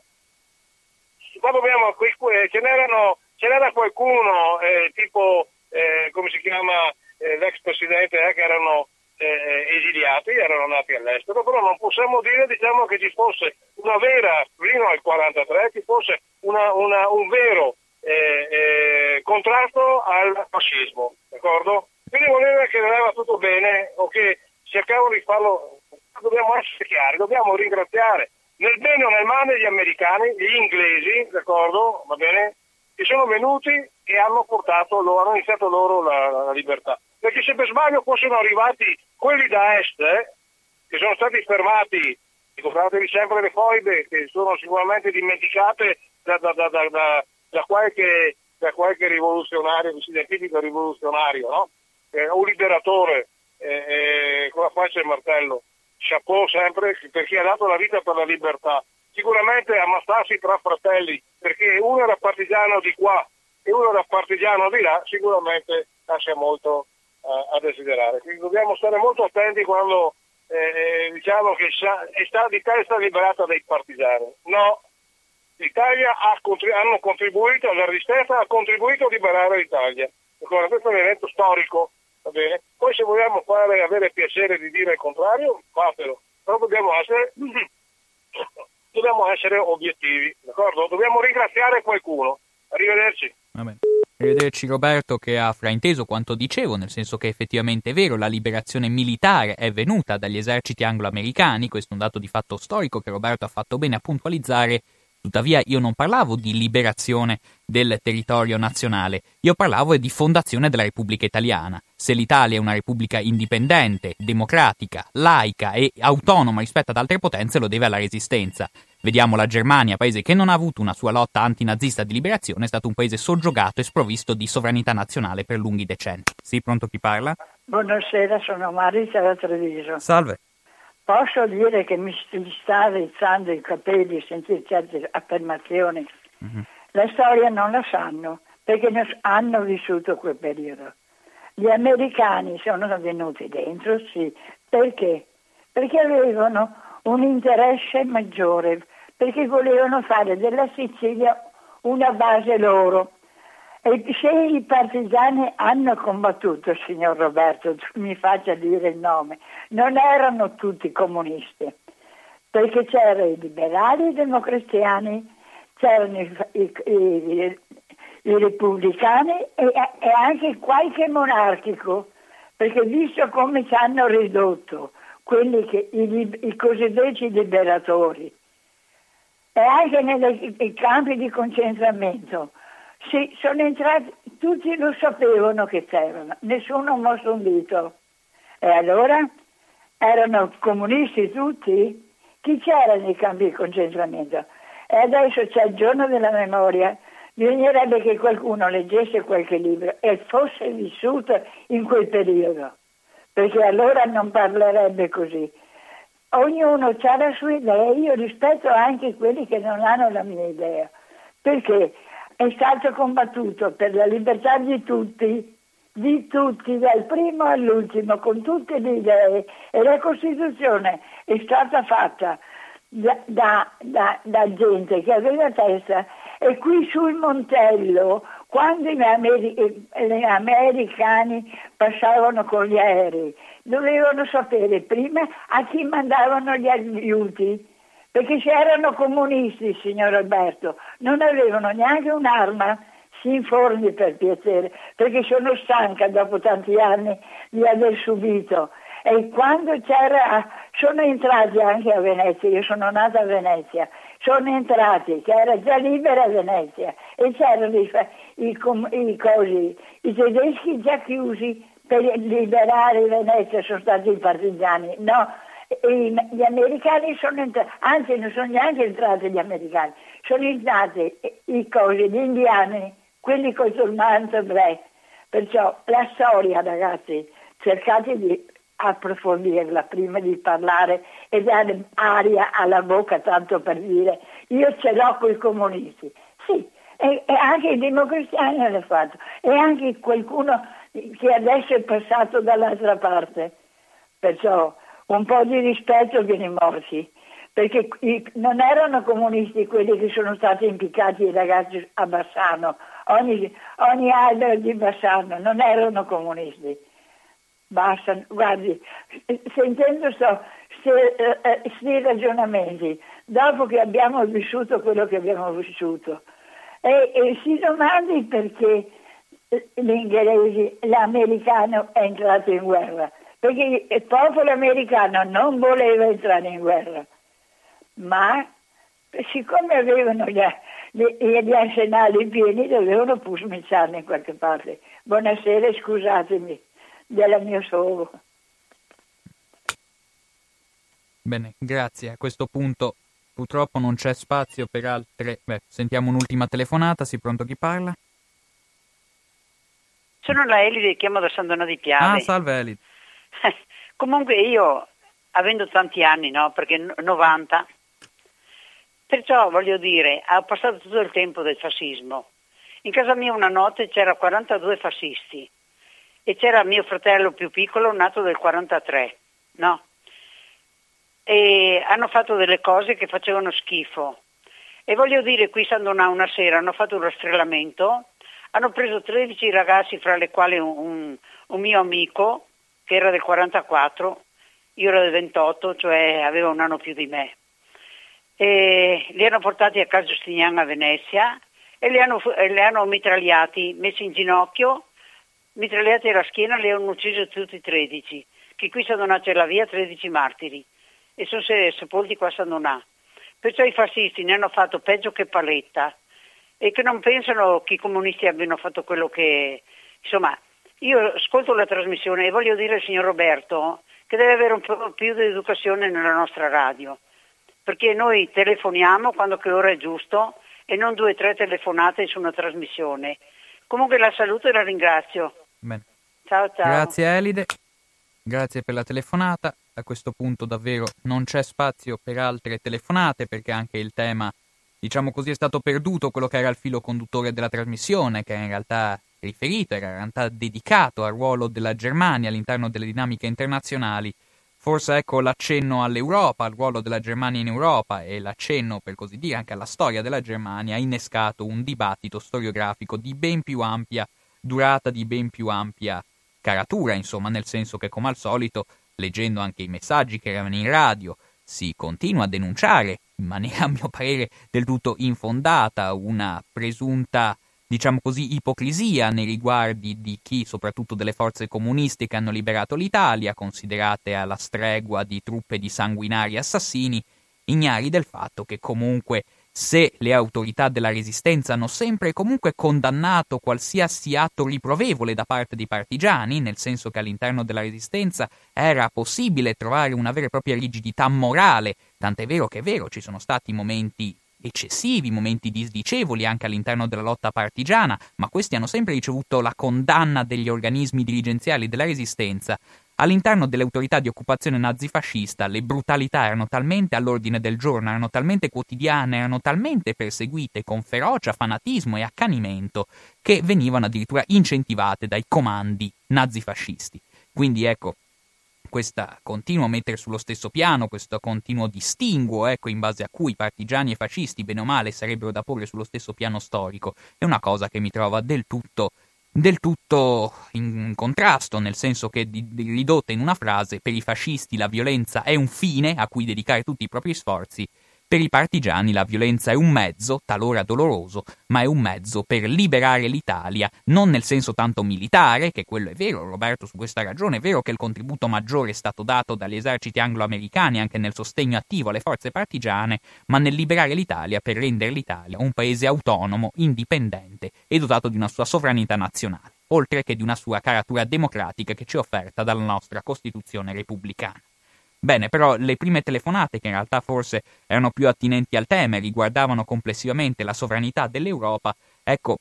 Qua dobbiamo, ce, n'erano, ce n'era qualcuno, eh, tipo, eh, come si chiama, eh, l'ex presidente, eh, che erano eh, esiliati, erano nati all'estero, però non possiamo dire diciamo, che ci fosse una vera, fino al 43, ci fosse una, una, un vero eh, contrasto al fascismo, d'accordo? Quindi vuol dire che andava tutto bene o che cercavano di farlo, dobbiamo essere chiari, dobbiamo ringraziare nel bene o nel male gli americani, gli inglesi, d'accordo, va bene, che sono venuti e hanno portato, hanno iniziato loro la, la, libertà. Perché se per sbaglio fossero arrivati quelli da est, eh, che sono stati fermati, ricordatevi sempre le foibe, che sono sicuramente dimenticate da, da, da, da qualche, qualche, rivoluzionario, che si identifica rivoluzionario, no? eh, un liberatore, eh, eh, con la faccia e il martello. Chapeau sempre per chi ha dato la vita per la libertà. Sicuramente ammassarsi tra fratelli, perché uno era partigiano di qua e uno era partigiano di là, sicuramente lascia molto uh, a desiderare. Quindi dobbiamo stare molto attenti quando eh, eh diciamo che è stata liberata dai partigiani. No, l'Italia ha, hanno contribuito alla resistenza, ha contribuito a liberare l'Italia. Allora, questo è un evento storico va bene? Poi se vogliamo fare, avere piacere di dire il contrario, fatelo, però dobbiamo essere, dobbiamo essere obiettivi, d'accordo? Dobbiamo ringraziare qualcuno. Arrivederci. Arrivederci Roberto che ha frainteso quanto dicevo, nel senso che effettivamente è vero, la liberazione militare è venuta dagli eserciti anglo-americani, questo è un dato di fatto storico che Roberto ha fatto bene a puntualizzare, Tuttavia io non parlavo di liberazione del territorio nazionale, io parlavo di fondazione della Repubblica Italiana. Se l'Italia è una repubblica indipendente, democratica, laica e autonoma rispetto ad altre potenze, lo deve alla resistenza. Vediamo la Germania, paese che non ha avuto una sua lotta antinazista di liberazione, è stato un paese soggiogato e sprovvisto di sovranità nazionale per lunghi decenni. Sì, pronto chi parla? Buonasera, sono Marisa da Treviso. Salve. Posso dire che mi sta rizzando i capelli a sentire certe affermazioni. Mm-hmm. La storia non la sanno perché hanno vissuto quel periodo. Gli americani sono venuti dentro, sì. Perché? Perché avevano un interesse maggiore, perché volevano fare della Sicilia una base loro. E se i partigiani hanno combattuto, signor Roberto, mi faccia dire il nome, non erano tutti comunisti, perché c'erano i liberali, i democristiani, c'erano i, i, i, i repubblicani e, e, anche qualche monarchico, perché visto come ci hanno ridotto quelli che, i, cosiddetti liberatori e anche nei campi di concentramento, sì, sono entrati, tutti lo sapevano che c'erano, nessuno ha mosso un dito. E allora erano comunisti tutti? Chi c'era nei campi di concentramento? E adesso c'è il giorno della memoria, bisognerebbe che qualcuno leggesse qualche libro e fosse vissuto in quel periodo, perché allora non parlerebbe così. Ognuno ha la sua idea, io rispetto anche quelli che non hanno la mia idea, perché è stato combattuto per la libertà di tutti, di tutti, dal primo all'ultimo, con tutte le idee e la Costituzione è stata fatta da, da, da, da gente che aveva testa e qui sul Montello, quando gli, Ameri- gli americani passavano con gli aerei, dovevano sapere prima a chi mandavano gli aiuti perché se erano comunisti, signor Alberto, non avevano neanche un'arma, si informi per piacere, perché sono stanca dopo tanti anni di aver subito. E quando c'era, sono entrati anche a Venezia, io sono nata a Venezia, sono entrati, che era già libera Venezia, e c'erano i, i, i, cosi, i tedeschi già chiusi per liberare Venezia, sono stati i partigiani. No, gli americani sono entrati, anzi non sono neanche entrati gli americani, sono entrati i cosi, gli indiani, quelli con il manto ebrei. Perciò la storia, ragazzi, cercate di approfondirla prima di parlare e dare aria alla bocca tanto per dire io ce l'ho con i comunisti. Sì, e, e anche i democristiani l'hanno fatto e anche qualcuno che adesso è passato dall'altra parte. Perciò un po' di rispetto i morti, perché non erano comunisti quelli che sono stati impiccati i ragazzi a Bassano, ogni, ogni albero di Bassano, non erano comunisti. Basta, guardi, sentendo questi eh, eh, ragionamenti, dopo che abbiamo vissuto quello che abbiamo vissuto, e, e si domandi perché l'inglese, l'americano è entrato in guerra, perché il popolo americano non voleva entrare in guerra, ma siccome avevano gli, gli, gli arsenali pieni dovevano pur smizzarli in qualche parte. Buonasera, scusatemi del mio solo. Bene, grazie. A questo punto purtroppo non c'è spazio per altre... Beh, sentiamo un'ultima telefonata, si pronto chi parla? Sono la Elide, chiamo da San Donato di Piave. Ah, salve Elide. Comunque io, avendo tanti anni, no, perché 90, perciò voglio dire, ho passato tutto il tempo del fascismo. In casa mia una notte c'era 42 fascisti e c'era mio fratello più piccolo nato del 43, no? E hanno fatto delle cose che facevano schifo. E voglio dire, qui San Donà una sera hanno fatto un rastrellamento, hanno preso 13 ragazzi, fra le quali un, un, mio amico, che era del 44, io ero del 28, cioè aveva un anno più di me. E li hanno portati a casa Giustinian a Venezia e li hanno, li hanno mitragliati, messi in ginocchio, mitragliati alla schiena, li hanno uccisi tutti i 13, che qui San Donà c'è la via 13 martiri e sono sepolti qua a San Donà. Perciò i fascisti ne hanno fatto peggio che Paletta e che non pensano che i comunisti abbiano fatto quello che... Insomma, io ascolto la trasmissione e voglio dire al signor Roberto che deve avere un po' più di educazione nella nostra radio, perché noi telefoniamo quando che ora è giusto e non due o tre telefonate su una trasmissione. Comunque la saluto e la ringrazio. Bene. Ciao ciao. Grazie Elide, grazie per la telefonata. A questo punto davvero non c'è spazio per altre telefonate perché anche il tema, diciamo così, è stato perduto, quello che era il filo conduttore della trasmissione, che in realtà riferito, era in realtà dedicato al ruolo della Germania all'interno delle dinamiche internazionali. Forse ecco l'accenno all'Europa, al ruolo della Germania in Europa e l'accenno, per così dire, anche alla storia della Germania ha innescato un dibattito storiografico di ben più ampia durata, di ben più ampia caratura, insomma, nel senso che come al solito, leggendo anche i messaggi che erano in radio, si continua a denunciare, in maniera a mio parere del tutto infondata, una presunta diciamo così, ipocrisia nei riguardi di chi, soprattutto delle forze comuniste che hanno liberato l'Italia, considerate alla stregua di truppe di sanguinari assassini, ignari del fatto che comunque se le autorità della resistenza hanno sempre e comunque condannato qualsiasi atto riprovevole da parte dei partigiani, nel senso che all'interno della resistenza era possibile trovare una vera e propria rigidità morale, tant'è vero che è vero, ci sono stati momenti eccessivi, momenti disdicevoli anche all'interno della lotta partigiana, ma questi hanno sempre ricevuto la condanna degli organismi dirigenziali della resistenza. All'interno delle autorità di occupazione nazifascista le brutalità erano talmente all'ordine del giorno, erano talmente quotidiane, erano talmente perseguite con ferocia, fanatismo e accanimento che venivano addirittura incentivate dai comandi nazifascisti. Quindi ecco, questo continuo mettere sullo stesso piano, questo continuo distinguo, ecco, in base a cui partigiani e fascisti, bene o male, sarebbero da porre sullo stesso piano storico, è una cosa che mi trova del tutto, del tutto in contrasto, nel senso che, ridotta in una frase, per i fascisti la violenza è un fine a cui dedicare tutti i propri sforzi, per i partigiani la violenza è un mezzo, talora doloroso, ma è un mezzo per liberare l'Italia, non nel senso tanto militare, che quello è vero, Roberto su questa ragione, è vero che il contributo maggiore è stato dato dagli eserciti anglo-americani anche nel sostegno attivo alle forze partigiane, ma nel liberare l'Italia per rendere l'Italia un paese autonomo, indipendente e dotato di una sua sovranità nazionale, oltre che di una sua caratura democratica che ci è offerta dalla nostra Costituzione repubblicana. Bene, però le prime telefonate, che in realtà forse erano più attinenti al tema e riguardavano complessivamente la sovranità dell'Europa, ecco,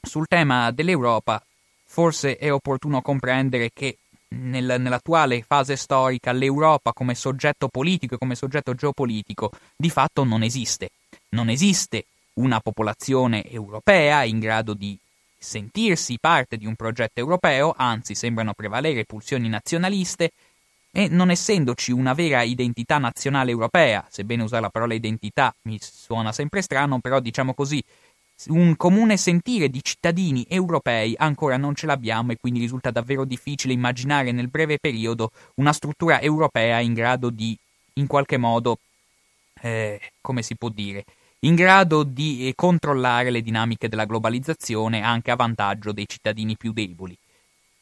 sul tema dell'Europa forse è opportuno comprendere che nel, nell'attuale fase storica l'Europa come soggetto politico e come soggetto geopolitico di fatto non esiste. Non esiste una popolazione europea in grado di sentirsi parte di un progetto europeo, anzi sembrano prevalere pulsioni nazionaliste, e non essendoci una vera identità nazionale europea, sebbene usare la parola identità mi suona sempre strano, però diciamo così, un comune sentire di cittadini europei ancora non ce l'abbiamo e quindi risulta davvero difficile immaginare nel breve periodo una struttura europea in grado di, in qualche modo, eh, come si può dire, in grado di eh, controllare le dinamiche della globalizzazione anche a vantaggio dei cittadini più deboli.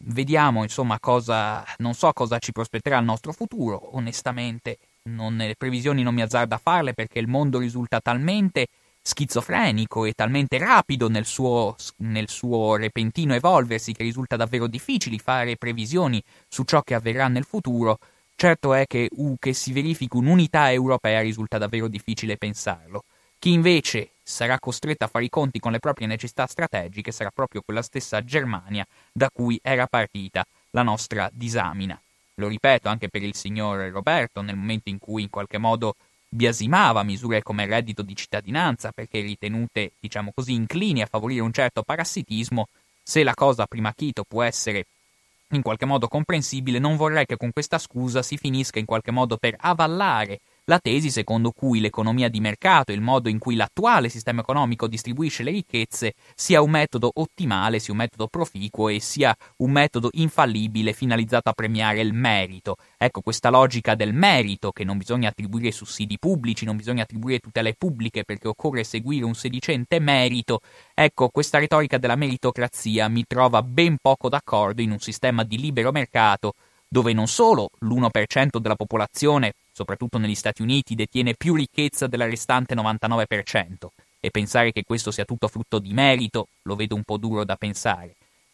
Vediamo, insomma, cosa. Non so cosa ci prospetterà il nostro futuro. Onestamente, non, le previsioni non mi azzardo a farle perché il mondo risulta talmente schizofrenico e talmente rapido nel suo, nel suo, repentino evolversi che risulta davvero difficile fare previsioni su ciò che avverrà nel futuro, certo è che, uh, che si verifichi un'unità europea risulta davvero difficile pensarlo. Chi invece sarà costretto a fare i conti con le proprie necessità strategiche sarà proprio quella stessa Germania da cui era partita la nostra disamina. Lo ripeto anche per il signor Roberto, nel momento in cui in qualche modo biasimava misure come il reddito di cittadinanza perché ritenute, diciamo così, inclini a favorire un certo parassitismo, se la cosa prima chito può essere in qualche modo comprensibile, non vorrei che con questa scusa si finisca in qualche modo per avallare la tesi secondo cui l'economia di mercato, il modo in cui l'attuale sistema economico distribuisce le ricchezze, sia un metodo ottimale, sia un metodo proficuo e sia un metodo infallibile finalizzato a premiare il merito. Ecco, questa logica del merito, che non bisogna attribuire sussidi pubblici, non bisogna attribuire tutele pubbliche perché occorre seguire un sedicente merito, ecco, questa retorica della meritocrazia mi trova ben poco d'accordo in un sistema di libero mercato dove non solo l'1% della popolazione soprattutto negli Stati Uniti, detiene più ricchezza della restante 99%, e pensare che questo sia tutto frutto di merito lo vedo un po' duro da pensare.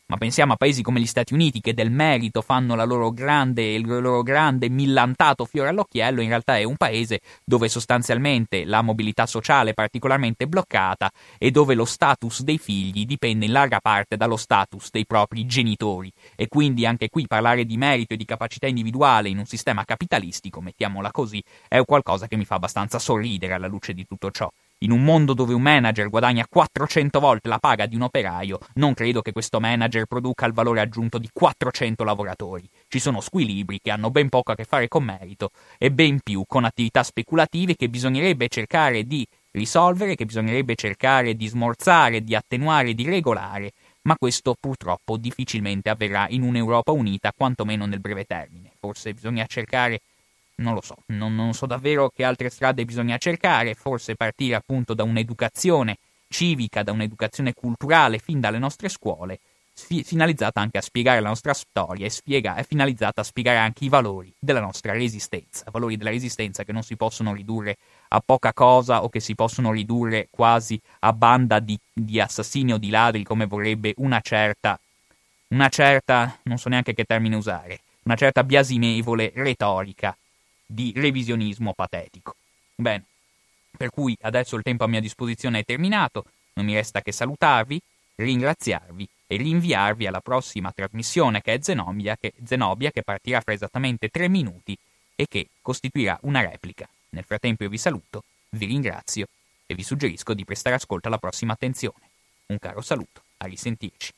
Ma pensiamo a paesi come gli Stati Uniti che del merito fanno loro grande, il loro grande millantato fiore all'occhiello, in realtà è un paese dove sostanzialmente la mobilità sociale è particolarmente bloccata e dove lo status dei figli dipende in larga parte dallo status dei propri genitori. E quindi anche qui parlare di merito e di capacità individuale in un sistema capitalistico, mettiamola così, è qualcosa che mi fa abbastanza sorridere alla luce di tutto ciò. In un mondo dove un manager guadagna 400 volte la paga di un operaio, non credo che questo manager produca il valore aggiunto di 400 lavoratori. Ci sono squilibri che hanno ben poco a che fare con merito e ben più con attività speculative che bisognerebbe cercare di risolvere, che bisognerebbe cercare di smorzare, di attenuare, di regolare, ma questo purtroppo difficilmente avverrà in un'Europa unita, quantomeno nel breve termine. Forse bisogna cercare non lo so, non, non, so davvero che altre strade bisogna cercare, forse partire appunto da un'educazione civica, da un'educazione culturale fin dalle nostre scuole, fi- finalizzata anche a spiegare la nostra storia e spiega- finalizzata a spiegare anche i valori della nostra resistenza, valori della resistenza che non si possono ridurre a poca cosa o che si possono ridurre quasi a banda di, di assassini o di ladri come vorrebbe una certa, una certa, non so neanche che termine usare, una certa biasimevole retorica di revisionismo patetico. Bene, per cui adesso il tempo a mia disposizione è terminato, non mi resta che salutarvi, ringraziarvi e rinviarvi alla prossima trasmissione che è Zenobia che, Zenobia, che partirà fra esattamente tre minuti e che costituirà una replica. Nel frattempo io vi saluto, vi ringrazio e vi suggerisco di prestare ascolto alla prossima attenzione. Un caro saluto, a risentirci.